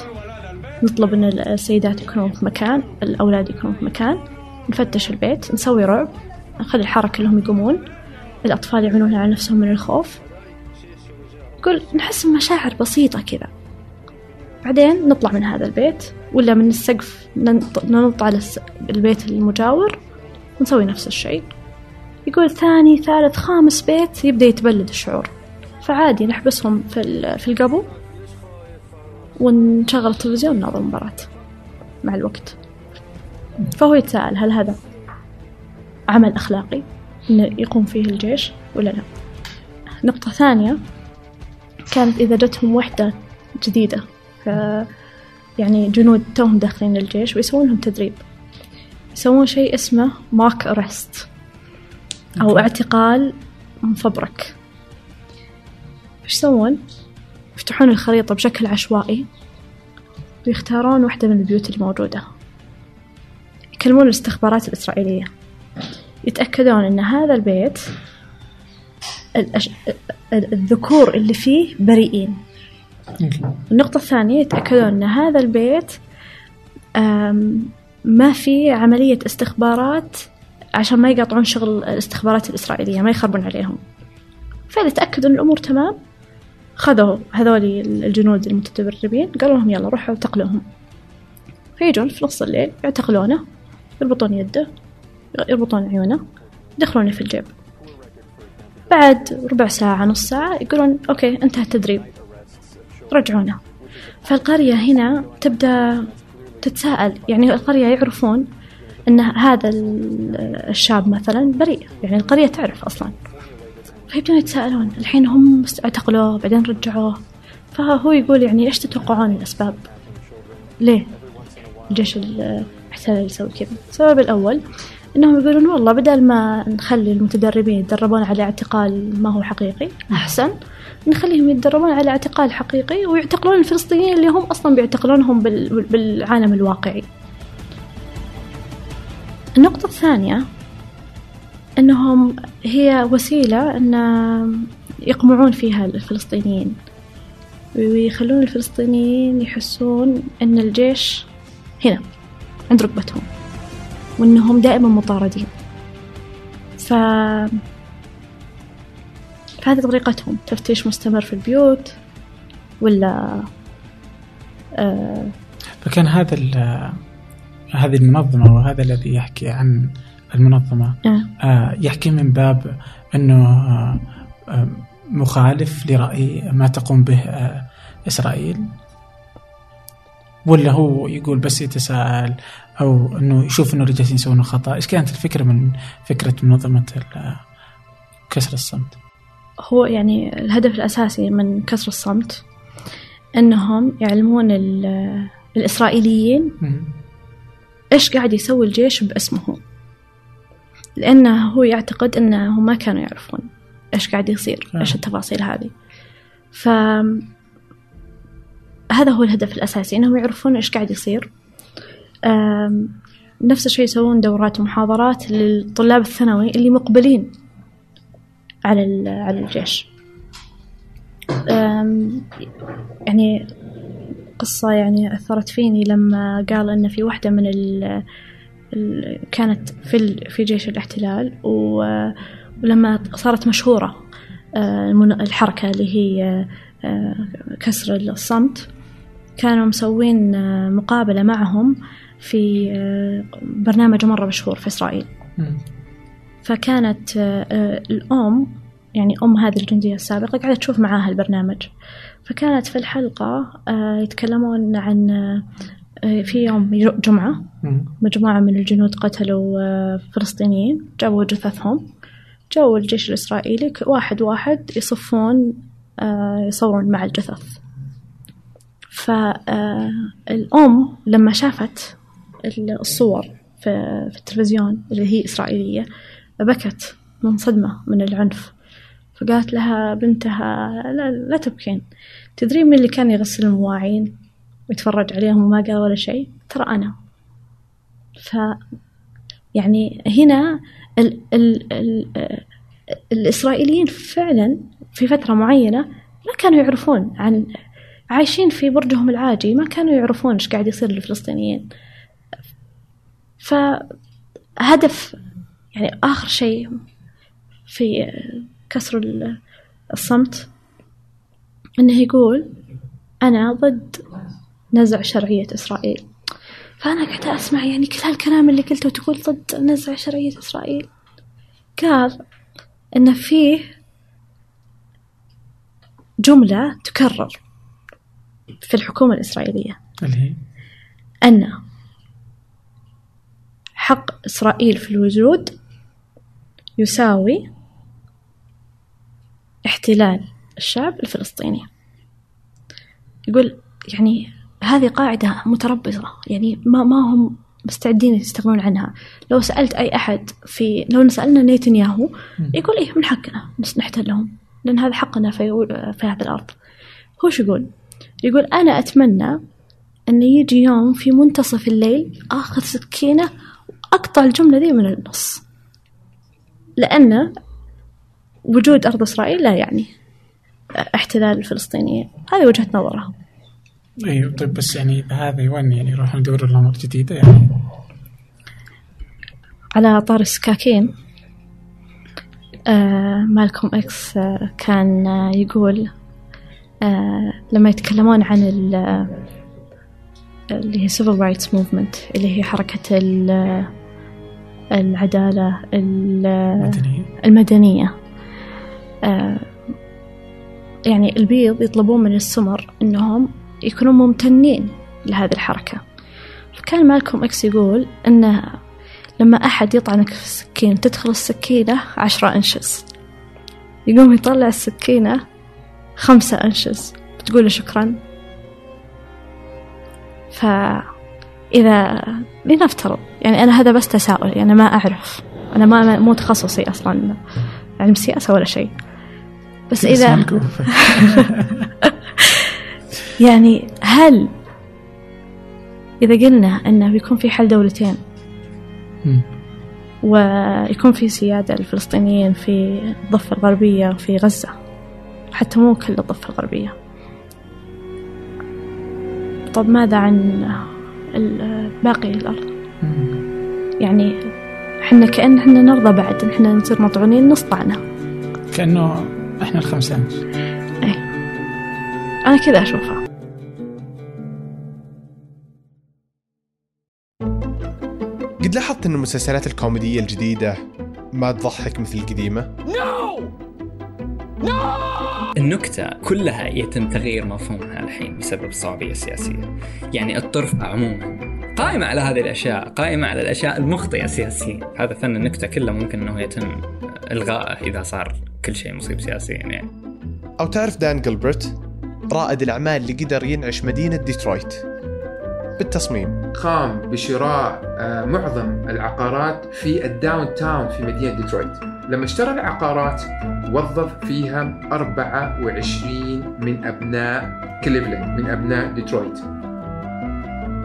نطلب إن السيدات يكونون في مكان الأولاد يكونون في مكان نفتش البيت نسوي رعب. نخلي الحارة كلهم يقومون. الأطفال يعملون على نفسهم من الخوف. يقول نحس بمشاعر بسيطة كذا. بعدين نطلع من هذا البيت ولا من السقف ننط, على البيت المجاور ونسوي نفس الشيء. يقول ثاني ثالث خامس بيت يبدأ يتبلد الشعور. فعادي نحبسهم في, في القبو ونشغل التلفزيون ونناظر مباراة مع الوقت. فهو يتساءل هل هذا عمل أخلاقي إنه يقوم فيه الجيش ولا لا. نقطة ثانية كانت إذا جتهم وحدة جديدة ف يعني جنود توهم داخلين الجيش ويسوون لهم تدريب. يسوون شيء اسمه ماك أرست أو اعتقال مفبرك. إيش يسوون؟ يفتحون الخريطة بشكل عشوائي ويختارون واحدة من البيوت اللي موجودة يكلمون الاستخبارات الإسرائيلية. يتأكدون أن هذا البيت الأش... ال- الذكور اللي فيه بريئين. النقطة الثانية يتأكدون أن هذا البيت ما في عملية استخبارات عشان ما يقاطعون شغل الاستخبارات الإسرائيلية ما يخربون عليهم. فإذا تأكدوا أن الأمور تمام خذوا هذول الجنود المتدربين قالوا لهم يلا روحوا اعتقلوهم فيجون في نص الليل يعتقلونه يربطون يده. يربطون عيونه يدخلونه في الجيب. بعد ربع ساعة نص ساعة يقولون okay انتهى التدريب. رجعونه فالقرية هنا تبدأ تتساءل يعني القرية يعرفون أن هذا ال- الشاب مثلا بريء يعني القرية تعرف أصلا. فيبدون يتساءلون. الحين هم اعتقلوه بعدين رجعوه. فهو يقول يعني إيش تتوقعون الأسباب؟ ليه الجيش الاحتلال يسوي كذا؟ السبب الأول إنهم يقولون والله بدل ما نخلي المتدربين يتدربون على اعتقال ما هو حقيقي أحسن. نخليهم يتدربون على اعتقال حقيقي ويعتقلون الفلسطينيين اللي هم أصلا بيعتقلونهم بال- بالعالم الواقعي. النقطة الثانية أنهم هي وسيلة أن يقمعون فيها الفلسطينيين. ويخلون الفلسطينيين يحسون أن الجيش هنا عند ركبتهم. وأنهم دائما مطاردين. ف فهذه طريقتهم. تفتيش مستمر في البيوت ولا آه فكان هذا هذه المنظمة وهذا الذي يحكي عن المنظمة آه. آه، يحكي من باب أنه آه، آه، مخالف لرأي ما تقوم به آه، إسرائيل. ولا هو يقول بس يتساءل أو أنه يشوف أنه اللي جالسين يسوون خطأ. إيش كانت الفكرة من فكرة منظمة ال- كسر الصمت؟ هو يعني الهدف الأساسي من كسر الصمت أنهم يعلمون ال- الإسرائيليين مم. إيش قاعد يسوي الجيش باسمه. لأنه هو يعتقد أنه ما كانوا يعرفون إيش قاعد يصير. إيش التفاصيل هذه. ف هذا هو الهدف الأساسي إنهم يعرفون إيش قاعد يصير. نفس الشيء يسوون دورات ومحاضرات للطلاب الثانوي اللي مقبلين على على الجيش. يعني قصة يعني أثرت فيني لما قال إن في واحدة من ال كانت في في جيش الاحتلال ولما صارت مشهورة آه، الحركة اللي هي آه، كسر الصمت كانوا مسوين آه، مقابلة معهم في آه، برنامج مرة مشهور في إسرائيل. فكانت آه، آه، الأم يعني أم هذه الجندية السابقة قاعدة تشوف معاها البرنامج فكانت في الحلقة يتكلمون عن في يوم جمعة. مجموعة من الجنود قتلوا فلسطينيين. جابوا جثثهم. جو الجيش الإسرائيلي واحد واحد يصفون يصورون مع الجثث. فالأم لما شافت الصور في, التلفزيون اللي هي إسرائيلية بكت من صدمة من العنف. فقالت لها بنتها لا, لا تبكين. تدرين مين اللي كان يغسل المواعين ويتفرج عليهم وما قال ولا شيء؟ ترى أنا. ف يعني هنا ال ال ال الإسرائيليين فعلا في فترة معينة ما كانوا يعرفون عن عايشين في برجهم العاجي ما كانوا يعرفون إيش قاعد يصير للفلسطينيين. فهدف يعني آخر شيء في كسر ال- الصمت إنه يقول أنا ضد نزع شرعية إسرائيل. فأنا قاعدة أسمع يعني كل هالكلام اللي قلته تقول ضد نزع شرعية إسرائيل. قال إن فيه جملة تكرر في الحكومة الإسرائيلية. اللي هي؟ أن حق إسرائيل في الوجود يساوي احتلال الشعب الفلسطيني. يقول يعني هذه قاعدة متربصة يعني ما ما هم مستعدين يستغنون عنها. لو سألت أي أحد في لو سألنا نيتنياهو يقول إيه من حقنا نحتلهم لأن هذا حقنا في في هذه الأرض. هو شو يقول؟ يقول أنا أتمنى أن يجي يوم في منتصف الليل آخذ سكينة وأقطع الجملة ذي من النص. لأن وجود أرض إسرائيل لا يعني احتلال الفلسطينيين. هذه وجهة نظره أيوه طيب بس يعني هذا وين يعني يروحون يدورون لهم أمور جديدة يعني. على طار السكاكين آه مالكوم إكس آه كان آه يقول آه لما يتكلمون عن آه، اللي هي Civil Rights Movement اللي هي حركة ال- العدالة ال- مدنية المدنية. آه، يعني البيض يطلبون من السمر إنهم يكونون ممتنين لهذه الحركة. فكان مالكوم إكس يقول إنه لما أحد يطعنك في السكين تدخل السكينة عشرة inches. يقوم يطلع السكينة خمسة inches. بتقول له شكرا. فإذا لنفترض يعني أنا هذا بس تساؤل يعني ما أعرف أنا ما مو تخصصي أصلا علم سياسة ولا شيء بس إذا. يعني هل إذا قلنا أنه بيكون في حل دولتين. ويكون في سيادة للفلسطينيين في الضفة الغربية في غزة حتى مو كل الضفة الغربية طب ماذا عن باقي الأرض. يعني إحنا كأن إحنا نرضى بعد إن إحنا نصير مطعونين نص طعنة كأنه إحنا الخمسان أنا كذا أشوفها. قد لاحظت أن المسلسلات الكوميدية الجديدة ما تضحك مثل القديمة؟ النكتة كلها يتم تغيير مفهومها الحين بسبب الصعوبية السياسية يعني الطرف عموما قائمة على هذه الأشياء قائمة على الأشياء المخطئة سياسيا. هذا فن النكتة كله ممكن أنه يتم إلغائه إذا صار كل شيء مصيب سياسيا يعني. أو تعرف دان جلبرت؟ رائد الأعمال اللي قدر ينعش مدينة ديترويت. بالتصميم. قام بشراء آه، معظم العقارات في ال downtown في مدينة ديترويت. لما اشترى العقارات وظف فيها 24 من أبناء كليفلاند من أبناء ديترويت.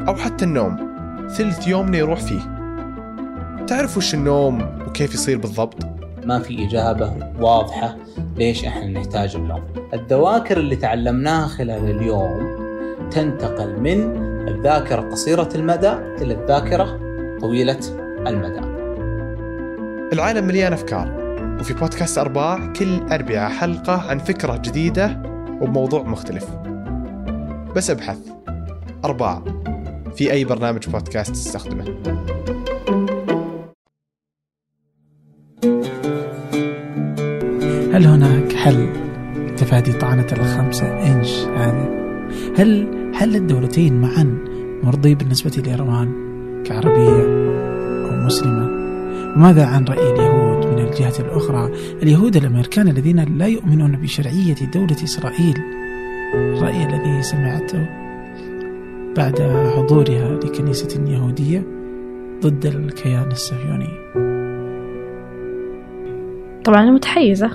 أو حتى النوم ثلث يومنا يروح فيه. تعرف وش النوم وكيف يصير بالضبط؟ ما في إجابة واضحة ليش إحنا نحتاج النوم. الذواكر اللي تعلمناها خلال اليوم تنتقل من الذاكرة قصيرة المدى إلى الذاكرة طويلة المدى. العالم مليان أفكار. وفي بودكاست أرباع كل أربعة حلقة عن فكرة جديدة وبموضوع مختلف. بس أبحث. أرباع. في أي برنامج بودكاست تستخدمه. هل هناك حل تفادي طعنة الخمسة إنش هذه؟ هل حل الدولتين معا مرضي بالنسبة لإيران كعربية أو مسلمة؟ وماذا عن رأي اليهود؟ الجهة الأخرى. اليهود الأمريكان الذين لا يؤمنون بشرعية دولة إسرائيل. الرأي الذي سمعته بعد حضورها لكنيسة يهودية ضد الكيان الصهيوني. طبعا أنا متحيزة.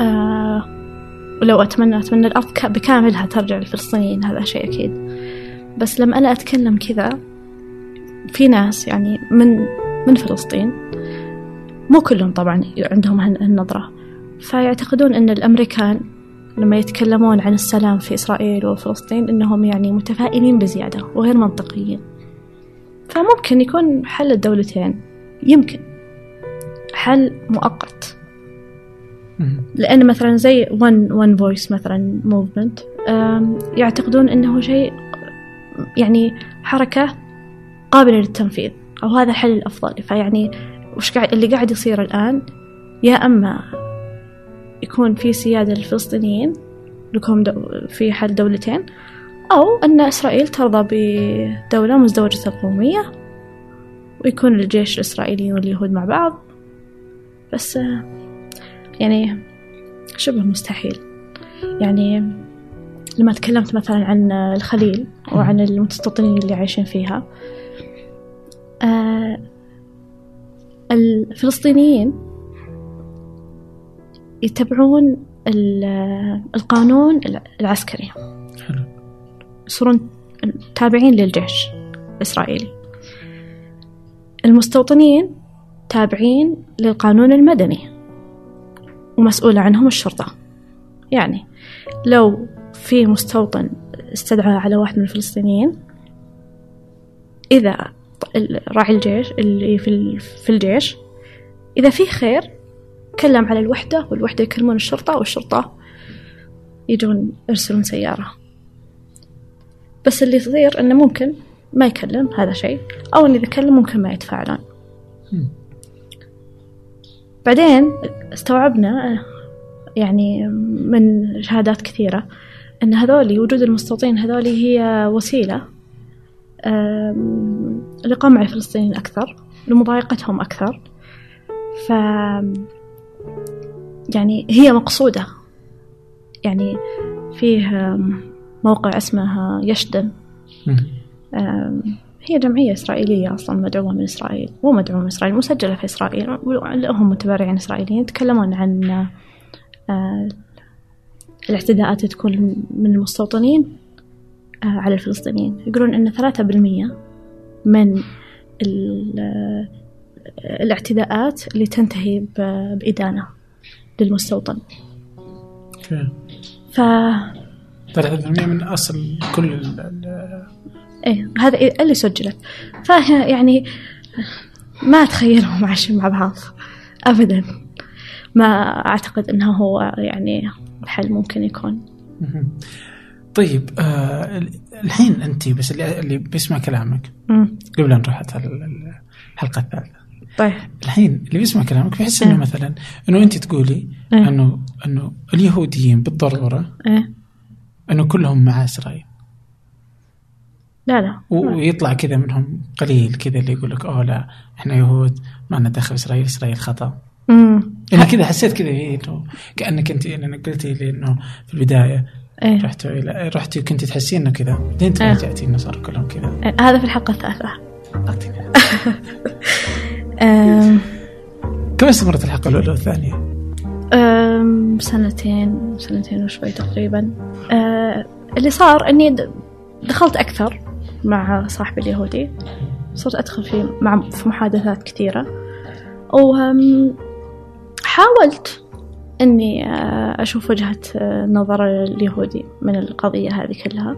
آه ولو أتمنى أتمنى الأرض بكاملها ترجع للفلسطينيين هذا شيء أكيد. بس لما أنا أتكلم كذا في ناس يعني من من فلسطين مو كلهم طبعا عندهم هالنظرة. فيعتقدون أن الأمريكان لما يتكلمون عن السلام في إسرائيل وفلسطين أنهم يعني متفائلين بزيادة وغير منطقيين. فممكن يكون حل الدولتين. يمكن. حل مؤقت. لأن مثلا زي one, one voice مثلا movement يعتقدون أنه شيء يعني حركة قابلة للتنفيذ أو هذا الحل الأفضل. فيعني وش قاعد اللي قاعد يصير الآن يا أما يكون في سيادة للفلسطينيين لكم في حل دولتين أو أن إسرائيل ترضى بدولة مزدوجة القومية ويكون الجيش الإسرائيلي واليهود مع بعض. بس يعني شبه مستحيل. يعني لما تكلمت مثلا عن الخليل وعن المستوطنين اللي عايشين فيها آه الفلسطينيين يتبعون القانون العسكري. يصيرون تابعين للجيش الإسرائيلي. المستوطنين تابعين للقانون المدني ومسؤولة عنهم الشرطة. يعني لو في مستوطن استدعى على واحد من الفلسطينيين إذا راعي الجيش اللي في في الجيش. إذا في خير كلم على الوحدة والوحدة يكلمون الشرطة والشرطة يجون يرسلون سيارة. بس اللي يصير إنه ممكن ما يكلم هذا شيء أو إن إذا كلم ممكن ما يتفاعلون. بعدين استوعبنا يعني من شهادات كثيرة أن هذولي وجود المستوطنين هذولي هي وسيلة. لقمع الفلسطينيين أكثر لمضايقتهم أكثر. ف يعني هي مقصودة. يعني فيه موقع اسمه يشدن. هي جمعية إسرائيلية أصلا مدعومة من إسرائيل. مو مدعومة من إسرائيل مسجلة في إسرائيل. لهم متبرعين إسرائيليين يتكلمون عن الاعتداءات تكون من المستوطنين. على الفلسطينيين. يقولون أن ثلاثة بالمية من الاعتداءات اللي تنتهي بإدانة للمستوطن. ف 3% من أصل كل ال إيه هذا اللي سجلت فيعني ما أتخيلهم عايشين مع بعض. أبدا. ما أعتقد أنه هو يعني الحل ممكن يكون. طيب آه الحين أنت بس اللي, اللي بيسمع كلامك مم. قبل أن نروح الحلقة الثالثة طيب الحين اللي بيسمع كلامك بيحس إنه إيه. مثلا إنه أنت تقولي إيه. انه إنه اليهوديين بالضرورة إيه إنه كلهم مع إسرائيل لا لا ويطلع كذا منهم قليل كذا اللي يقول لك أوه لا إحنا يهود ما لنا دخل إسرائيل إسرائيل خطأ مم. أنا كذا حسيت كذا إيه، إنه كأنك أنت إنك قلتي لي إنه في البداية إيه. رحتوا إلى رحتي كنت تحسين إنه كذا بعدين إيه. تفاجاتي انه صاروا كلهم كذا إيه، هذا في أعطيني. آم، كم استمرت الحلقة الأولى والثانية؟ أم، سنتين سنتين وشوي تقريبا أه، اللي صار إني دخلت أكثر مع صاحبي اليهودي صرت أدخل في مع في محادثات كثيرة وحاولت إني أه، أشوف وجهة أه، نظر اليهودي من القضية هذه كلها.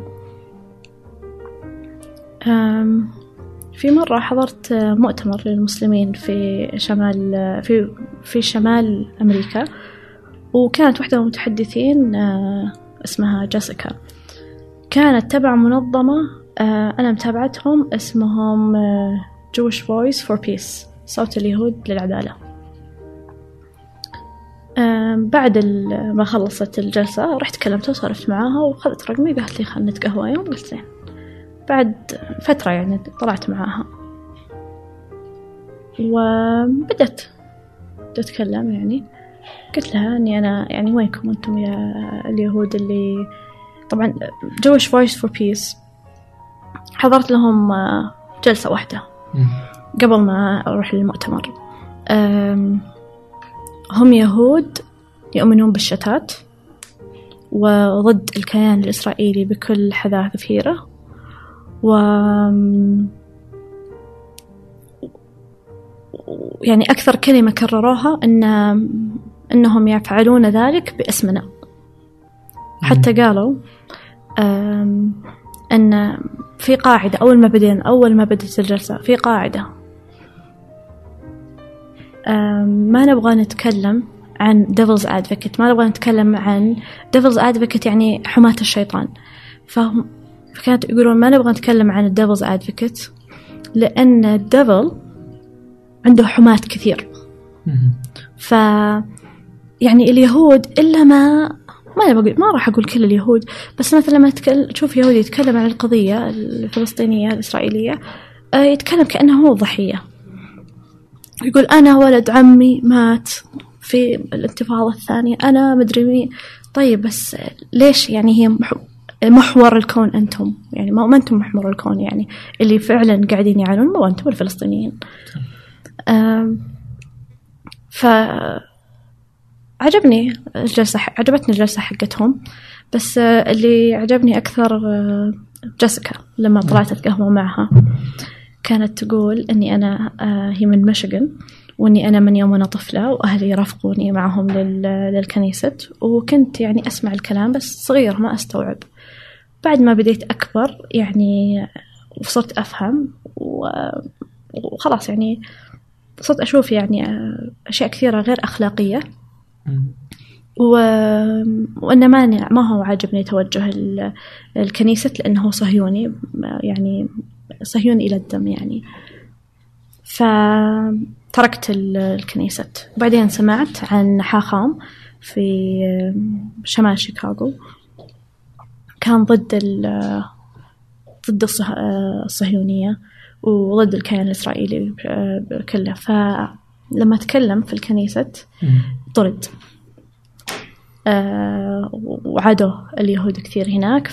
في مرة حضرت أه، مؤتمر للمسلمين في شمال في في شمال أمريكا وكانت واحدة من المتحدثين آه، اسمها جيسيكا. كانت تبع منظمة آه، أنا متابعتهم اسمهم آه، Jewish Voice for Peace صوت اليهود للعدالة. آه، بعد ما خلصت الجلسة رحت كلمتها وسولفت معاها وأخذت رقمي قالت لي خلنا نتقهوى. يوم قلت زين. بعد فترة يعني طلعت معاها. وبدت تتكلم يعني. قلت لها إني أنا يعني وينكم أنتم يا اليهود اللي طبعا Jewish Voice for Peace حضرت لهم آه، جلسة واحدة. قبل ما أروح للمؤتمر. هم يهود يؤمنون بالشتات وضد الكيان الإسرائيلي بكل حذافيره و يعني أكثر كلمة كرروها أن أنهم يفعلون ذلك باسمنا. حتى قالوا أن في قاعدة أول ما بدينا أول ما بدت الجلسة في قاعدة ما نبغى نتكلم عن devil's advocate ما نبغى نتكلم عن devil's advocate يعني حماة الشيطان. فهم فكانت يقولون ما نبغى نتكلم عن devil's advocate لأن الديفل عنده حماة كثير. ف يعني اليهود إلا ما ما أنا بقول ما راح أقول كل اليهود بس مثلا لما تكل... تشوف يهودي يتكلم عن القضية الفلسطينية الإسرائيلية آه، يتكلم كأنه هو ضحية. يقول أنا ولد عمي مات في الانتفاضة الثانية. أنا مدري مين. طيب بس ليش يعني هي مح- محور الكون أنتم؟ يعني ما أنتم محور الكون يعني. اللي فعلا قاعدين يعانون مو أنتم الفلسطينيين. ف عجبني الجلسة عجبتني الجلسة حقتهم. بس اللي عجبني أكثر آه، جيسيكا لما طلعت أتقهوى معها. كانت تقول إني أنا آه، هي من ميشيغان وإني أنا من يوم أنا طفلة وأهلي رافقوني معهم لل- للكنيسة وكنت يعني أسمع الكلام بس صغير ما أستوعب. بعد ما بديت أكبر يعني وصرت أفهم و- وخلاص يعني صرت أشوف يعني آه، أشياء كثيرة غير أخلاقية. و... وأنه ما ما هو عاجبني توجه ال- الكنيسة لأنه صهيوني يعني صهيوني إلى الدم يعني. فتركت ال- الكنيسة وبعدين سمعت عن حاخام في شمال شيكاغو. كان ضد ال ضد الصه- الصهيونية وضد الكيان الإسرائيلي كله. فلما تكلم في الكنيسة طرد. آه، وعادوا اليهود كثير هناك.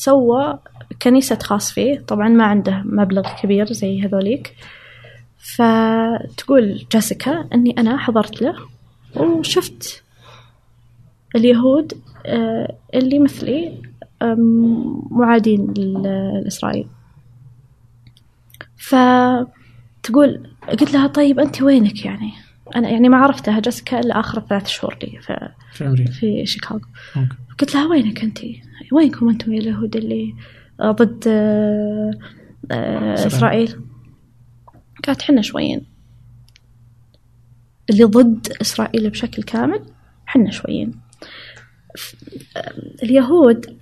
فسوى كنيسة خاص فيه. طبعا ما عنده مبلغ كبير زي هذوليك. فتقول جيسيكا أني أنا حضرت له وشفت اليهود آه، اللي مثلي معادين لإسرائيل. فتقول قلت لها طيب أنت وينك يعني؟ أنا يعني ما عرفتها جيسيكا إلا آخر ثلاث شهور لي في, في أمريكا في شيكاغو. قلت لها وينك أنت؟ وينكم أنتم يا اليهود اللي ضد آه، آه، إسرائيل. إسرائيل؟ قالت حنا شويين. اللي ضد إسرائيل بشكل كامل حنا شويين. آه، اليهود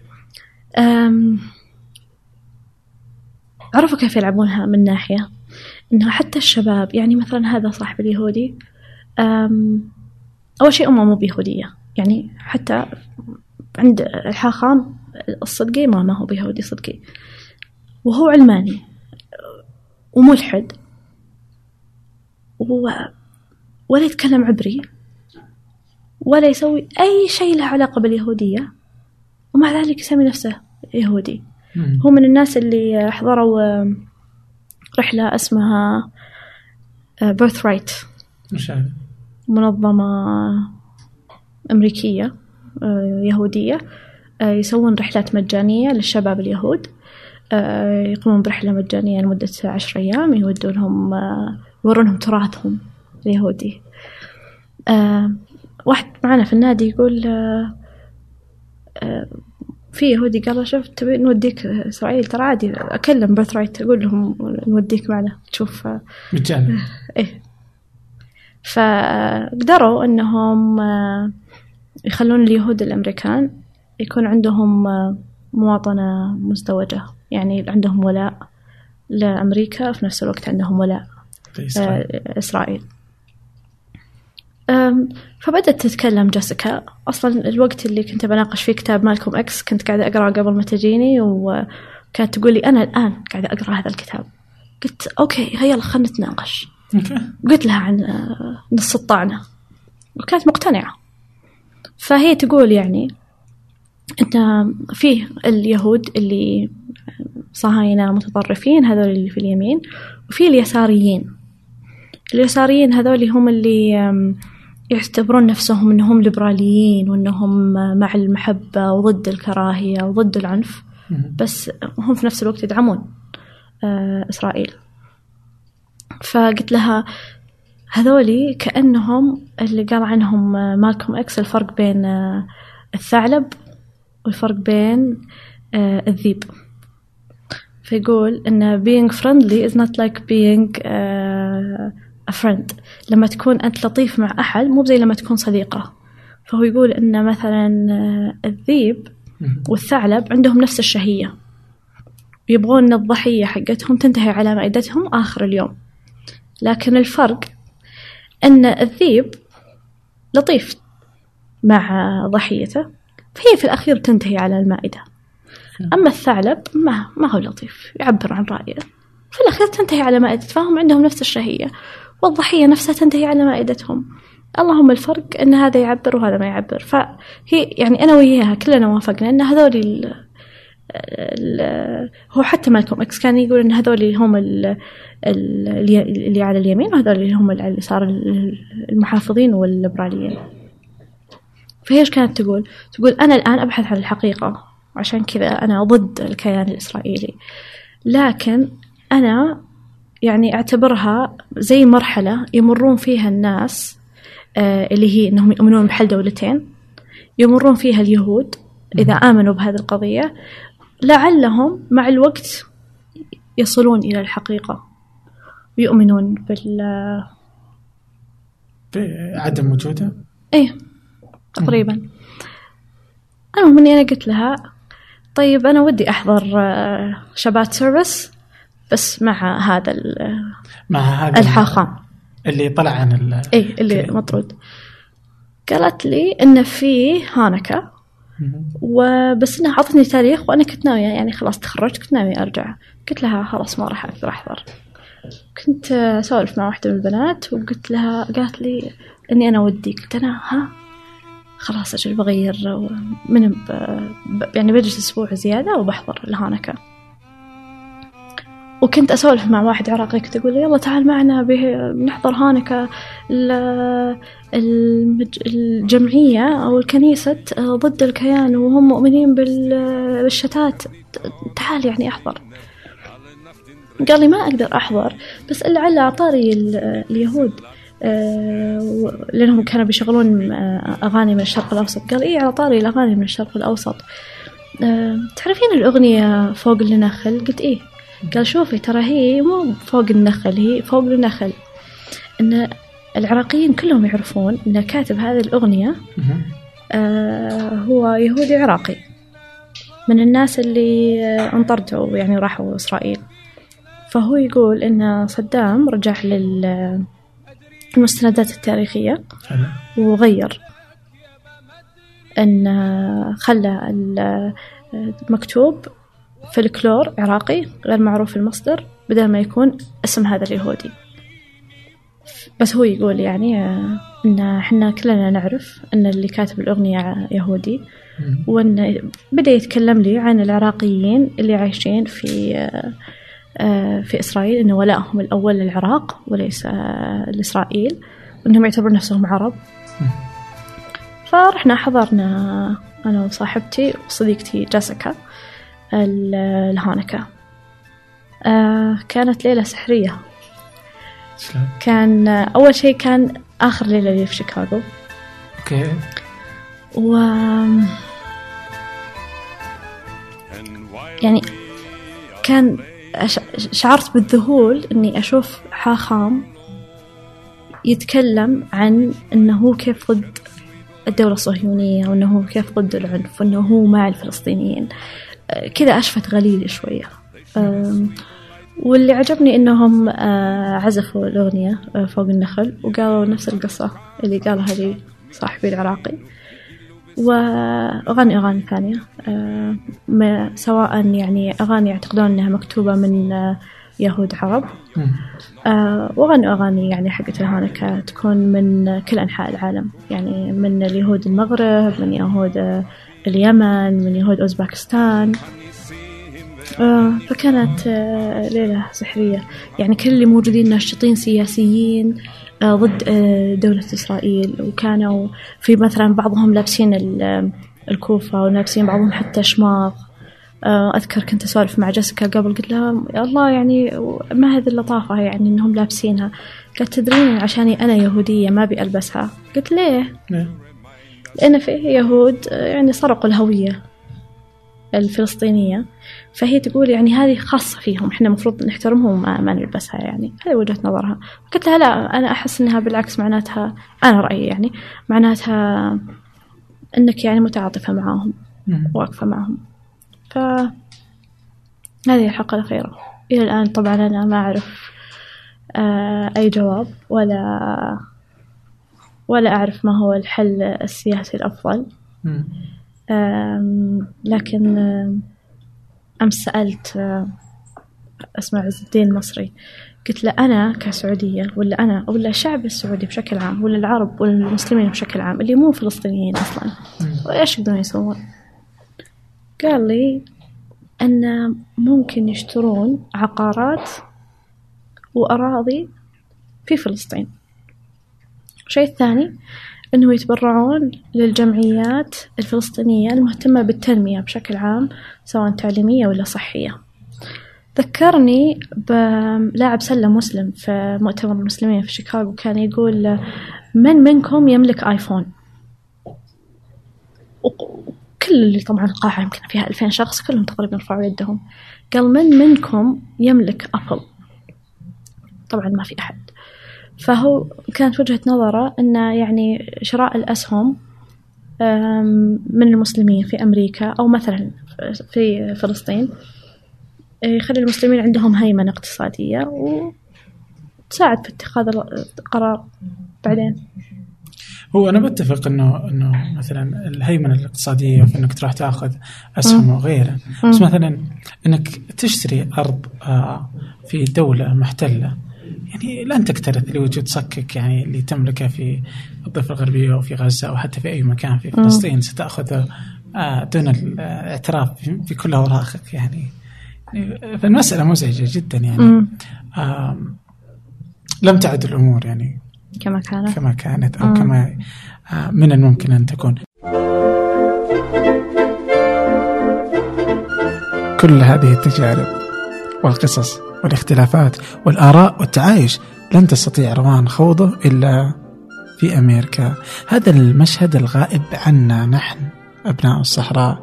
عرفوا كيف يلعبونها من ناحية؟ إنه حتى الشباب يعني مثلا هذا صاحب اليهودي أول شيء أمه مو بيهودية. يعني حتى عند الحاخام الصدقي ما ما هو بيهودي صدقي. وهو علماني وملحد. ولا يتكلم عبري ولا يسوي أي شيء له علاقة باليهودية. ومع ذلك يسمي نفسه يهودي. هو من الناس اللي حضروا رحلة اسمها بيرث رايت وش هذا؟ منظمة أمريكية آه، يهودية آه، يسوون رحلات مجانية للشباب اليهود آه، يقومون برحلة مجانية لمدة عشر أيام يودونهم يورونهم تراثهم اليهودي. واحد معنا في النادي يقول في يهودي قال شوف تبي نوديك إسرائيل ترى عادي أكلم بيرث رايت أقول لهم نوديك معنا تشوف مجانا. إيه. فقدروا أنهم آه، يخلون اليهود الأمريكان يكون عندهم آه، مواطنة مزدوجة. يعني عندهم ولاء لأمريكا في نفس الوقت عندهم ولاء. آه، إسرائيل. أم، فبدأت تتكلم جيسيكا. أصلا الوقت اللي كنت بناقش فيه كتاب مالكم إكس كنت قاعدة أقرأ قبل ما تجيني وكانت تقول لي أنا الآن قاعدة أقرأ هذا الكتاب. قلت okay هيا خلنا نتناقش. قلت لها عن آه، نص الطعنة. وكانت مقتنعة. فهي تقول يعني أن فيه اليهود اللي صهاينة متطرفين هذول اللي في اليمين وفي اليساريين. اليساريين هذول هم اللي يعتبرون نفسهم أنهم ليبراليين وأنهم مع المحبة وضد الكراهية وضد العنف. بس هم في نفس الوقت يدعمون آه، إسرائيل. فقلت لها هذولي كأنهم اللي قال عنهم مالكوم إكس الفرق بين آه، الثعلب والفرق بين آه، الذيب. فيقول إن being friendly is not like being آه، a friend. لما تكون أنت لطيف مع أحد مو زي لما تكون صديقة. فهو يقول إن مثلا الذيب والثعلب عندهم نفس الشهية. يبغون الضحية حقتهم تنتهي على مائدتهم آخر اليوم. لكن الفرق أن الذيب لطيف مع ضحيته فهي في الأخير تنتهي على المائدة. أما الثعلب ما ما هو لطيف يعبر عن رأيه. في الأخير تنتهي على مائدة فهم عندهم نفس الشهية والضحية نفسها تنتهي على مائدتهم. اللهم الفرق أن هذا يعبر وهذا ما يعبر. فهي يعني أنا وياها كلنا وافقنا أن هذول هو حتى مالكوم إكس كان يقول إن هذول هم ال ال اللي على اليمين وهذول هم اللي على اليسار ال- المحافظين والليبراليين. فهي إيش كانت تقول؟ تقول أنا الآن أبحث عن الحقيقة عشان كذا أنا ضد الكيان الإسرائيلي. لكن أنا يعني أعتبرها زي مرحلة يمرون فيها الناس آه، اللي هي إنهم يؤمنون بحل دولتين. يمرون فيها اليهود إذا آمنوا بهذه القضية. لعلهم مع الوقت يصلون إلى الحقيقة. ويؤمنون بال عدم وجوده؟ إيه تقريبا. المهم إني أنا قلت لها طيب أنا ودي أحضر آه، شبات سيرفيس بس مع هذا ال- مع هذا الحاخام. اللي طلع عن ال... إيه اللي مطرود. قالت لي إن في هانكا وبس انها اعطتني تاريخ وأنا كنت ناوية يعني خلاص تخرجت كنت ناوية أرجع. قلت لها خلاص ما راح أقدر أحضر. كنت أسولف مع واحدة من البنات وقلت لها قالت لي إني أنا ودي. قلت أنا ها؟ خلاص أجل بغير من ب... يعني بجلس أسبوع زيادة وبحضر. الهانكا وكنت أسولف مع واحد عراقي كنت أقول له يلا تعال معنا بنحضر هانكا. الجمعية أو الكنيسة ضد الكيان وهم مؤمنين بال- بالشتات تعال يعني أحضر. قال لي ما أقدر أحضر بس الا على أعطاري ال- اليهود آه، لأنهم كانوا بيشغلون آه، أغاني من الشرق الأوسط. قال إيه على طاري الأغاني من الشرق الأوسط. آه، تعرفين الأغنية فوق النخل قلت إيه. قال شوفي ترى هي مو فوق النخل هي فوق النخل. إن العراقيين كلهم يعرفون إن كاتب هذه الأغنية آه، هو يهودي عراقي. من الناس اللي انطردوا يعني راحوا إسرائيل. فهو يقول إن صدام رجع للمستندات التاريخية وغير إن آه، خلى ال- المكتوب فلكلور عراقي غير معروف المصدر بدل ما يكون اسم هذا اليهودي. بس هو يقول يعني آه، إن إحنا كلنا نعرف إن اللي كاتب الأغنية يهودي وإن بدأ يتكلم لي عن العراقيين اللي عايشين في آه، آه، في إسرائيل إن ولائهم الأول للعراق وليس لإسرائيل أنهم يعتبرون نفسهم عرب. فرحنا حضرنا أنا وصاحبتي وصديقتي جاسكا ال- الهانكا آه كانت ليلة سحرية؟ كان أول شيء كان آخر ليلة لي في شيكاغو. أوكي. و يعني كان شعرت بالذهول إني أشوف حاخام يتكلم عن إنه هو كيف ضد الدولة الصهيونية وإنه هو كيف ضد العنف وإنه هو مع الفلسطينيين. كذا أشفت غليلي شوية. واللي عجبني إنهم آه، عزفوا الأغنية آه، فوق النخل وقالوا نفس القصة اللي قالها لي صاحبي العراقي. وأغاني أغاني ثانية آه، سواء يعني أغاني يعتقدون أنها مكتوبة من يهود عرب. وأغاني أغاني يعني حقت الهانكا تكون من كل أنحاء العالم. يعني من اليهود المغرب من يهود اليمن من يهود أوزباكستان. آه، فكانت آه، ليلة سحرية. يعني كل اللي موجودين ناشطين سياسيين آه، ضد آه، دولة إسرائيل. وكانوا في مثلا بعضهم لابسين ال- الكوفة ولابسين بعضهم حتى شماغ. أذكر كنت أسولف مع جيسيكا قبل قلت لها يا الله يعني ما هذه اللطافة يعني إنهم لابسينها. قالت تدرين عشاني أنا يهودية ما أبي ألبسها. قلت ليه؟ لأن في يهود آه، يعني سرقوا الهوية الفلسطينية. فهي تقول يعني هذه خاصة فيهم إحنا المفروض نحترمهم وما ما نلبسها يعني. هذه وجهة نظرها. قلت لها لا أنا أحس إنها بالعكس معناتها أنا رأيي يعني معناتها إنك يعني متعاطفة معاهم واقفة معهم ف هذه الحلقة الأخيرة. إلى الآن طبعا أنا ما أعرف آه، أي جواب ولا ولا أعرف ما هو الحل السياسي الأفضل. لكن أمس سألت أسمع عز الدين المصري قلت له أنا كسعودية ولا أنا ولا الشعب السعودي بشكل عام ولا العرب ولا المسلمين بشكل عام اللي مو فلسطينيين أصلا. إيش يقدرون يسوون؟ قال لي أن ممكن يشترون عقارات وأراضي في فلسطين. الشيء الثاني أنه يتبرعون للجمعيات الفلسطينية المهتمة بالتنمية بشكل عام سواء تعليمية ولا صحية. ذكرني بلاعب سلة مسلم في مؤتمر المسلمين في شيكاغو كان يقول من منكم يملك آيفون؟ كل اللي طبعا القاعة يمكن فيها ألفين شخص كلهم تقريبا رفعوا يدهم. قال من منكم يملك أبل؟ طبعا ما في أحد. فهو كانت وجهة نظره أن يعني شراء الأسهم من المسلمين في أمريكا أو مثلا في فلسطين يخلي المسلمين عندهم هيمنة اقتصادية وتساعد في اتخاذ القرار بعدين هو أنا بتفق انه إنه مثلا الهيمنة الاقتصادية في إنك تروح تأخذ أسهم. وغيره. بس مثلا إنك تشتري أرض آه، في دولة محتلة يعني لن تكترث لوجود صكك يعني اللي تملكه في الضفة الغربية أو في غزة أو حتى في أي مكان في. فلسطين ستاخذه آه، دون الاعتراف في- في كل أوراقك يعني فالمسألة مزعجة جدا يعني لم تعد الأمور يعني كما كانت كما كانت أو. كما آه، من الممكن أن تكون. كل هذه التجارب والقصص والاختلافات والآراء والتعايش لن تستطيع روان خوضه إلا في أمريكا. هذا المشهد الغائب عنا نحن أبناء الصحراء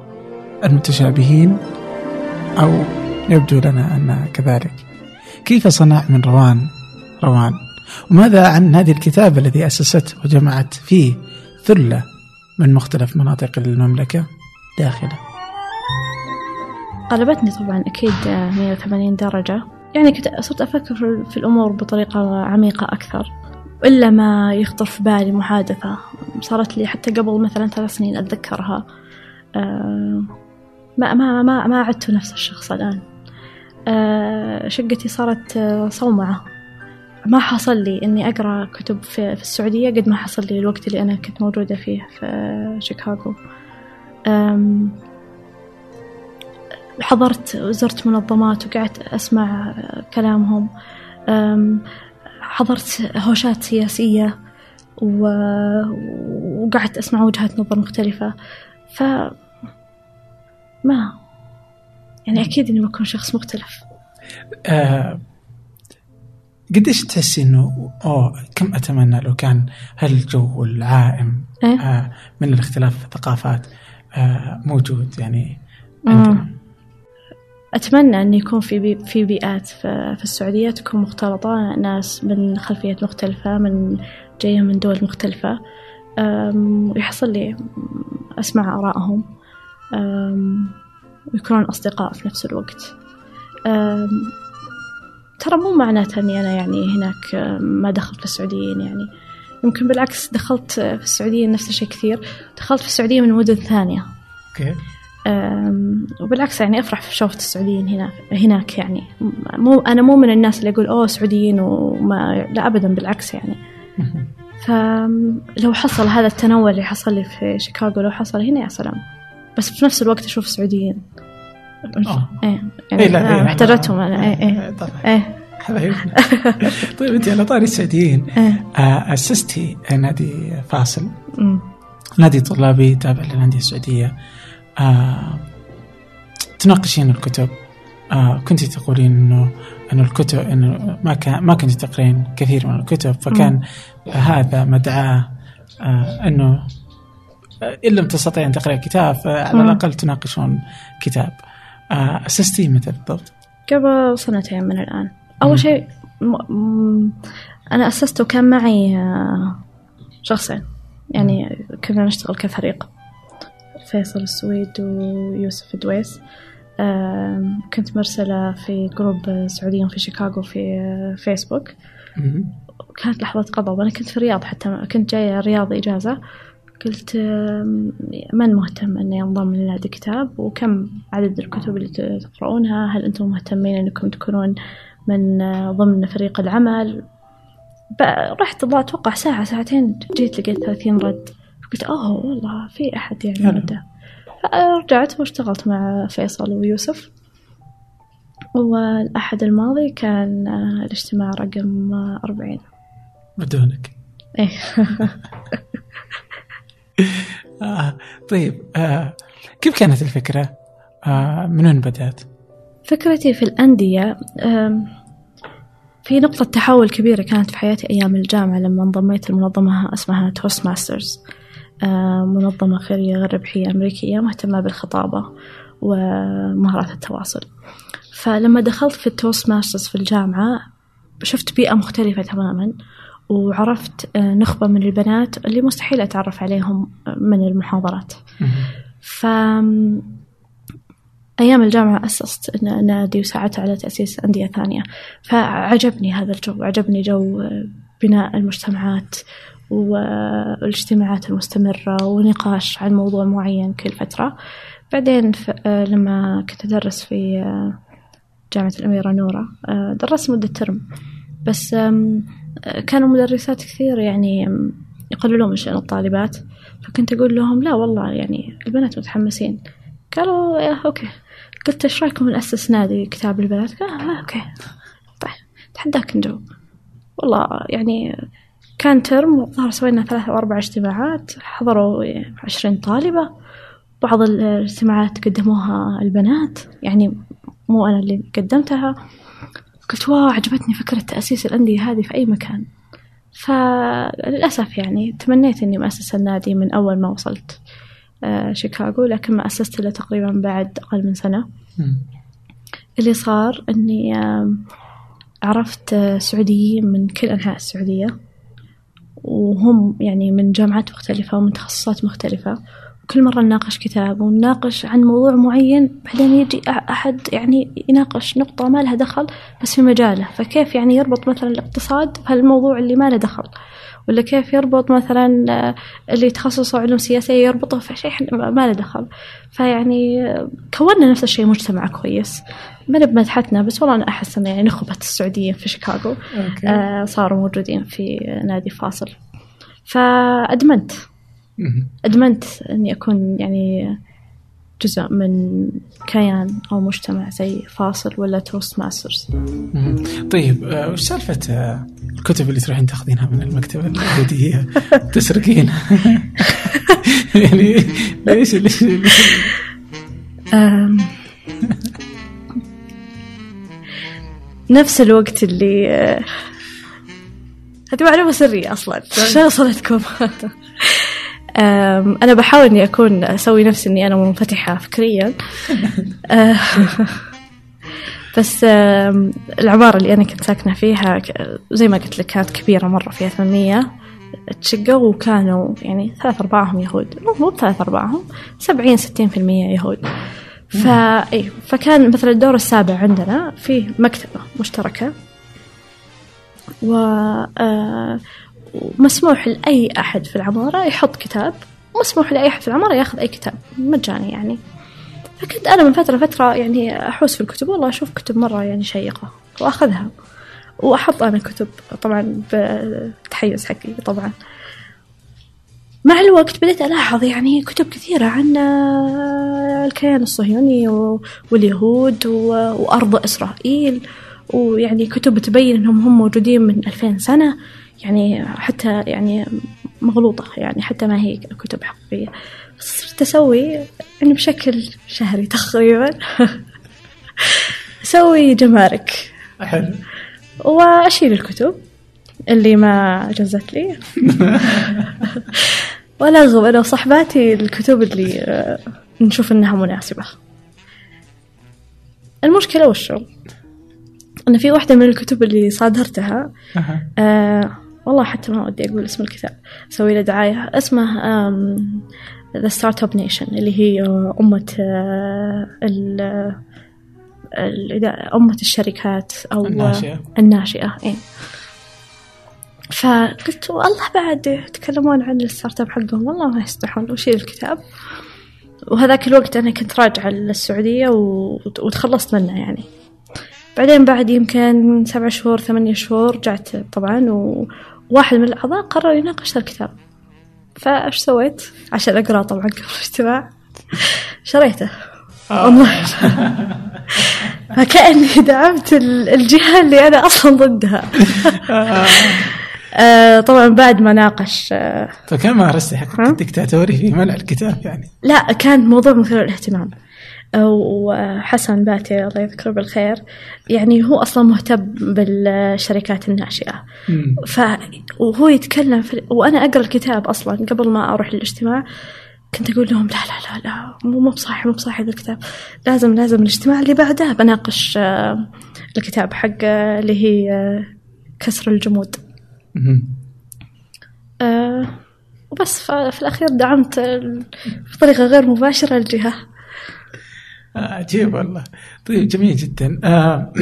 المتشابهين أو يبدو لنا أن كذلك. كيف صنع من روان روان؟ وماذا عن هذه الكتابة الذي أسست وجمعت فيه ثلة من مختلف مناطق المملكة داخلة قلبتني طبعا أكيد 180 درجة يعني كنت صرت أفكر في- الأمور بطريقة عميقة أكثر إلا ما يخطر في بالي محادثة صارت لي حتى قبل مثلا ثلاث سنين أتذكرها. آه، ما ما ما ما عدت نفس الشخص الآن. آه، شقتي صارت آه، صومعة. ما حصل لي إني أقرأ كتب في, في السعودية قد ما حصل لي الوقت اللي أنا كنت موجودة فيه في شيكاغو. حضرت زرت منظمات وقعدت أسمع كلامهم أم، حضرت هوشات سياسية. وقعدت أسمع وجهات نظر مختلفة ف ما يعني أكيد إني بكون شخص مختلف آه قديش تحسي إنه اوه كم أتمنى لو كان هالجو العائم إيه؟ آه من الاختلاف في الثقافات آه موجود يعني مم. أتمنى أن يكون في بي في بيئات في, السعودية تكون مختلطة. ناس من خلفيات مختلفة من جاية من دول مختلفة. ويحصل لي أسمع آرائهم. ويكونون أصدقاء في نفس الوقت. ترى مو معناته أني أنا يعني هناك ما دخلت في السعوديين يعني. يمكن بالعكس دخلت في السعودية نفس الشيء كثير. دخلت في السعودية من مدن ثانية. أم، وبالعكس يعني أفرح في شوفة السعوديين هنا هناك يعني. مو أنا مو من الناس اللي يقول أوه سعوديين وما لا ابدا بالعكس يعني. فلو حصل هذا التنوع اللي حصل لي في شيكاغو لو حصل هنا يا سلام. بس في نفس الوقت أشوف سعوديين آه. إيه إيه، يعني إيه، محتاجتهم أنا. إيه إيه إيه حبايبنا طيب انت على طاري السعوديين إيه. آه أسستي نادي فاصل. نادي طلابي تابع للأندية السعودية. آه تناقشين الكتب. آه كنت تقولين انه إنه الكتب إنه ما كان ما كنت تقرين كثير من الكتب فكان هذا مدعاة آه إنه إن لم تستطيع أن تقرأ كتاب فعلى مم. الأقل تناقشون كتاب. آه أسستي متى بالضبط؟ قبل سنتين من الآن. أول شيء م- م- أنا أسست وكان معي آه، شخصين. يعني كنا نشتغل كفريق. فيصل السويد ويوسف الدويس آم، كنت مرسلة في group سعوديين في شيكاغو في آه، فيسبوك. كانت لحظة غضب أنا كنت في الرياض حتى كنت جاية الرياض إجازة. قلت من مهتم أني أنضم لنادي كتاب وكم عدد الكتب اللي تقرؤونها؟ هل أنتم مهتمين أنكم تكونون من آه، ضمن فريق العمل؟ رحت الله أتوقع ساعة ساعتين جيت لقيت 30 رد. قلت أوه والله في أحد يعني. مدة رجعت واشتغلت مع فيصل ويوسف والأحد الماضي كان آه، الاجتماع رقم آه، 40 بدونك إيه آه طيب آه كيف كانت الفكرة؟ آه من وين بدأت؟ فكرتي في الأندية أم، في نقطة تحول كبيرة كانت في حياتي أيام الجامعة لما انضميت لمنظمة اسمها Toastmasters منظمة خيرية غير ربحية أمريكية مهتمة بالخطابة ومهارات التواصل. فلما دخلت في ال Toastmasters في الجامعة شفت بيئة مختلفة تماما وعرفت آه، نخبة من البنات اللي مستحيل أتعرف عليهم من المحاضرات. ف أيام الجامعة أسست نادي وساعدت على تأسيس أندية ثانية. فعجبني هذا الجو عجبني جو آه، بناء المجتمعات والاجتماعات المستمرة ونقاش عن موضوع معين كل فترة. بعدين آه، لما كنت أدرس في آه، جامعة الأميرة نورة آه، درست مدة ترم. بس كانوا مدرسات كثير يعني يقللون من شأن الطالبات. فكنت أقول لهم لا والله يعني البنات متحمسين. قالوا yeah okay. قلت إيش رأيكم نأسس نادي كتاب البنات قال آه okay. طيب تحداك نجاوب. والله يعني كان ترم والظاهر سوينا ثلاثة أو أربع اجتماعات حضروا عشرين طالبة. بعض الاجتماعات قدموها البنات يعني مو أنا اللي قدمتها. قلت wow عجبتني فكرة تأسيس الأندية هذه في أي مكان. فللأسف يعني تمنيت إني مؤسسة النادي من أول ما وصلت آه، شيكاغو لكن ما أسست إلا تقريبا بعد أقل من سنة. اللي صار إني عرفت سعوديين من كل أنحاء السعودية. وهم يعني من جامعات مختلفة ومن تخصصات مختلفة. وكل مرة نناقش كتاب ونناقش عن موضوع معين بعدين يجي أح- أحد يعني يناقش نقطة ما لها دخل بس في مجاله. فكيف يعني يربط مثلا الاقتصاد بهالموضوع اللي ما له دخل؟ ولا كيف يربط مثلا آه، اللي تخصصه علوم سياسية يربطه في شيء ما له دخل فيعني آه، كونا نفس الشيء مجتمع كويس ما بمدحتنا بس والله أنا أحس إن يعني نخبة السعوديين في شيكاغو okay. آه، صاروا موجودين في نادي فاصل فأدمنت. أدمنت إني أكون يعني جزء من كيان أو مجتمع زي فاصل ولا Toastmasters. طيب آه، وش سالفة آه، الكتب اللي تروحين تاخذينها من المكتبة اليهودية تسرقينها يعني ليش ليش, ليش؟ نفس الوقت اللي آه، هذه معلومة سرية أصلا. عشان وصلتكم؟ أم، أنا بحاول إني أكون أسوي نفسي إني أنا منفتحة فكريا. أه، بس العمارة اللي أنا كنت ساكنة فيها زي ما قلت لك كانت كبيرة مرة فيها ثمانية تشقوا وكانوا يعني ثلاث أرباعهم يهود. مو مو ثلاث أرباعهم سبعين ستين في المية يهود. فا فكان مثلا الدور السابع عندنا فيه مكتبة مشتركة. و آه، ومسموح لأي أحد في العمارة يحط كتاب. مسموح لأي أحد في العمارة ياخذ أي كتاب. مجاني يعني. فكنت أنا من فترة فترة يعني أحوس في الكتب. والله أشوف كتب مرة يعني شيقة وأخذها. وأحط أنا كتب طبعا بالتحيز حقي طبعا. مع الوقت بديت ألاحظ يعني كتب كثيرة عن الكيان الصهيوني واليهود وأرض إسرائيل. ويعني كتب تبين أنهم هم موجودين من ألفين سنة. يعني حتى يعني مغلوطة يعني حتى ما هي كتب حقيقية. صرت أسوي يعني بشكل شهري تقريبا. أسوي جمارك. حلو. وأشيل الكتب اللي ما جزت لي. والأغب أنا وصحباتي الكتب اللي آه، نشوف إنها مناسبة. المشكلة وشو؟ أن في واحدة من الكتب اللي صادرتها أها. آه والله حتى ما ودي أقول اسم الكتاب. أسوي له دعاية. اسمه آم، The Startup Nation اللي هي أمة آه، ال ال- أمة الشركات أو الناشئة. الناشئة إيه. فقلت والله بعد يتكلمون عن الستارت أب حقهم والله ما يستحون وشيل الكتاب. وهذاك الوقت أنا كنت راجعة للسعودية و... وتخلصت منه يعني. بعدين بعد يمكن سبع شهور ثمانية شهور رجعت طبعا وواحد من الأعضاء قرر يناقش الكتاب. فايش سويت؟ عشان أقرأ طبعا قبل الاجتماع. شريته. والله. فكأني دعمت ال- الجهة اللي أنا أصلا ضدها. آه، طبعا بعد ما ناقش آه، فكان مارستي حق الدكتاتوري في منع الكتاب يعني. لا كان موضوع مثير للاهتمام. آه، وحسن باتي الله يذكره بالخير يعني هو أصلا مهتم بالشركات الناشئة. مم. ف وهو يتكلم في... وأنا أقرأ الكتاب أصلا قبل ما أروح للاجتماع كنت أقول لهم لا لا لا لا مو مو بصاحي مو بصاحي الكتاب. لازم لازم الاجتماع اللي بعده بناقش آه، الكتاب حق آه، اللي هي آه، كسر الجمود. وبس في الأخير دعمت بطريقة غير مباشرة الجهة. آه، عجيب والله. طيب جميل جدا. آه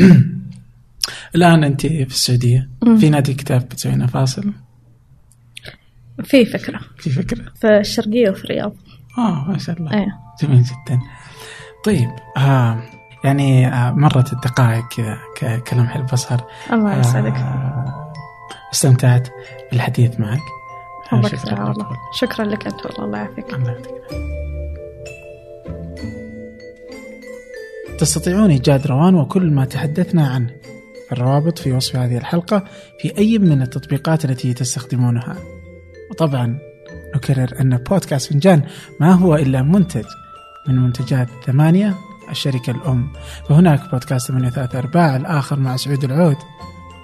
الآن أنت في السعودية. مم. في نادي كتاب بتسوينا فاصل؟ في فكرة. في فكرة. في الشرقية وفي الرياض. آه ما شاء الله. إيه. جميل جدا. طيب آه يعني آه مرت الدقائق كذا كلمح البصر الله يسعدك. آه استمتعت بالحديث معك. آه، شكراً لك. والله شكرا لك أنت والله. الله يعافيك. الله يعطيك تستطيعون إيجاد روان وكل ما تحدثنا عنه. الروابط في وصف هذه الحلقة في أي من التطبيقات التي تستخدمونها. وطبعا نكرر أن بودكاست فنجان ما هو إلا منتج من منتجات ثمانية الشركة الأم. فهناك بودكاست ثمانية ثلاثة أرباع الآخر مع سعود العود.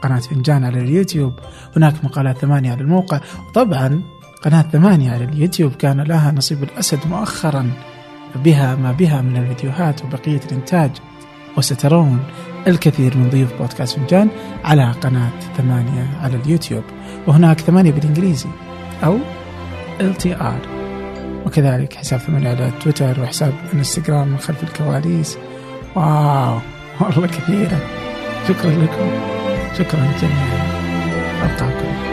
قناة فنجان على اليوتيوب. هناك مقالات ثمانية على الموقع. وطبعا قناة ثمانية على اليوتيوب كان لها نصيب الأسد مؤخرا. بها ما بها من الفيديوهات وبقية الإنتاج. وسترون الكثير من ضيوف بودكاست فنجان على قناة ثمانية على اليوتيوب. وهناك ثمانية بالإنجليزي أو LTR وكذلك حساب ثمانية على تويتر وحساب إنستغرام من خلف الكواليس. واو والله كثيرة. شكرا لكم. شكرا جميعا. ألقاكم.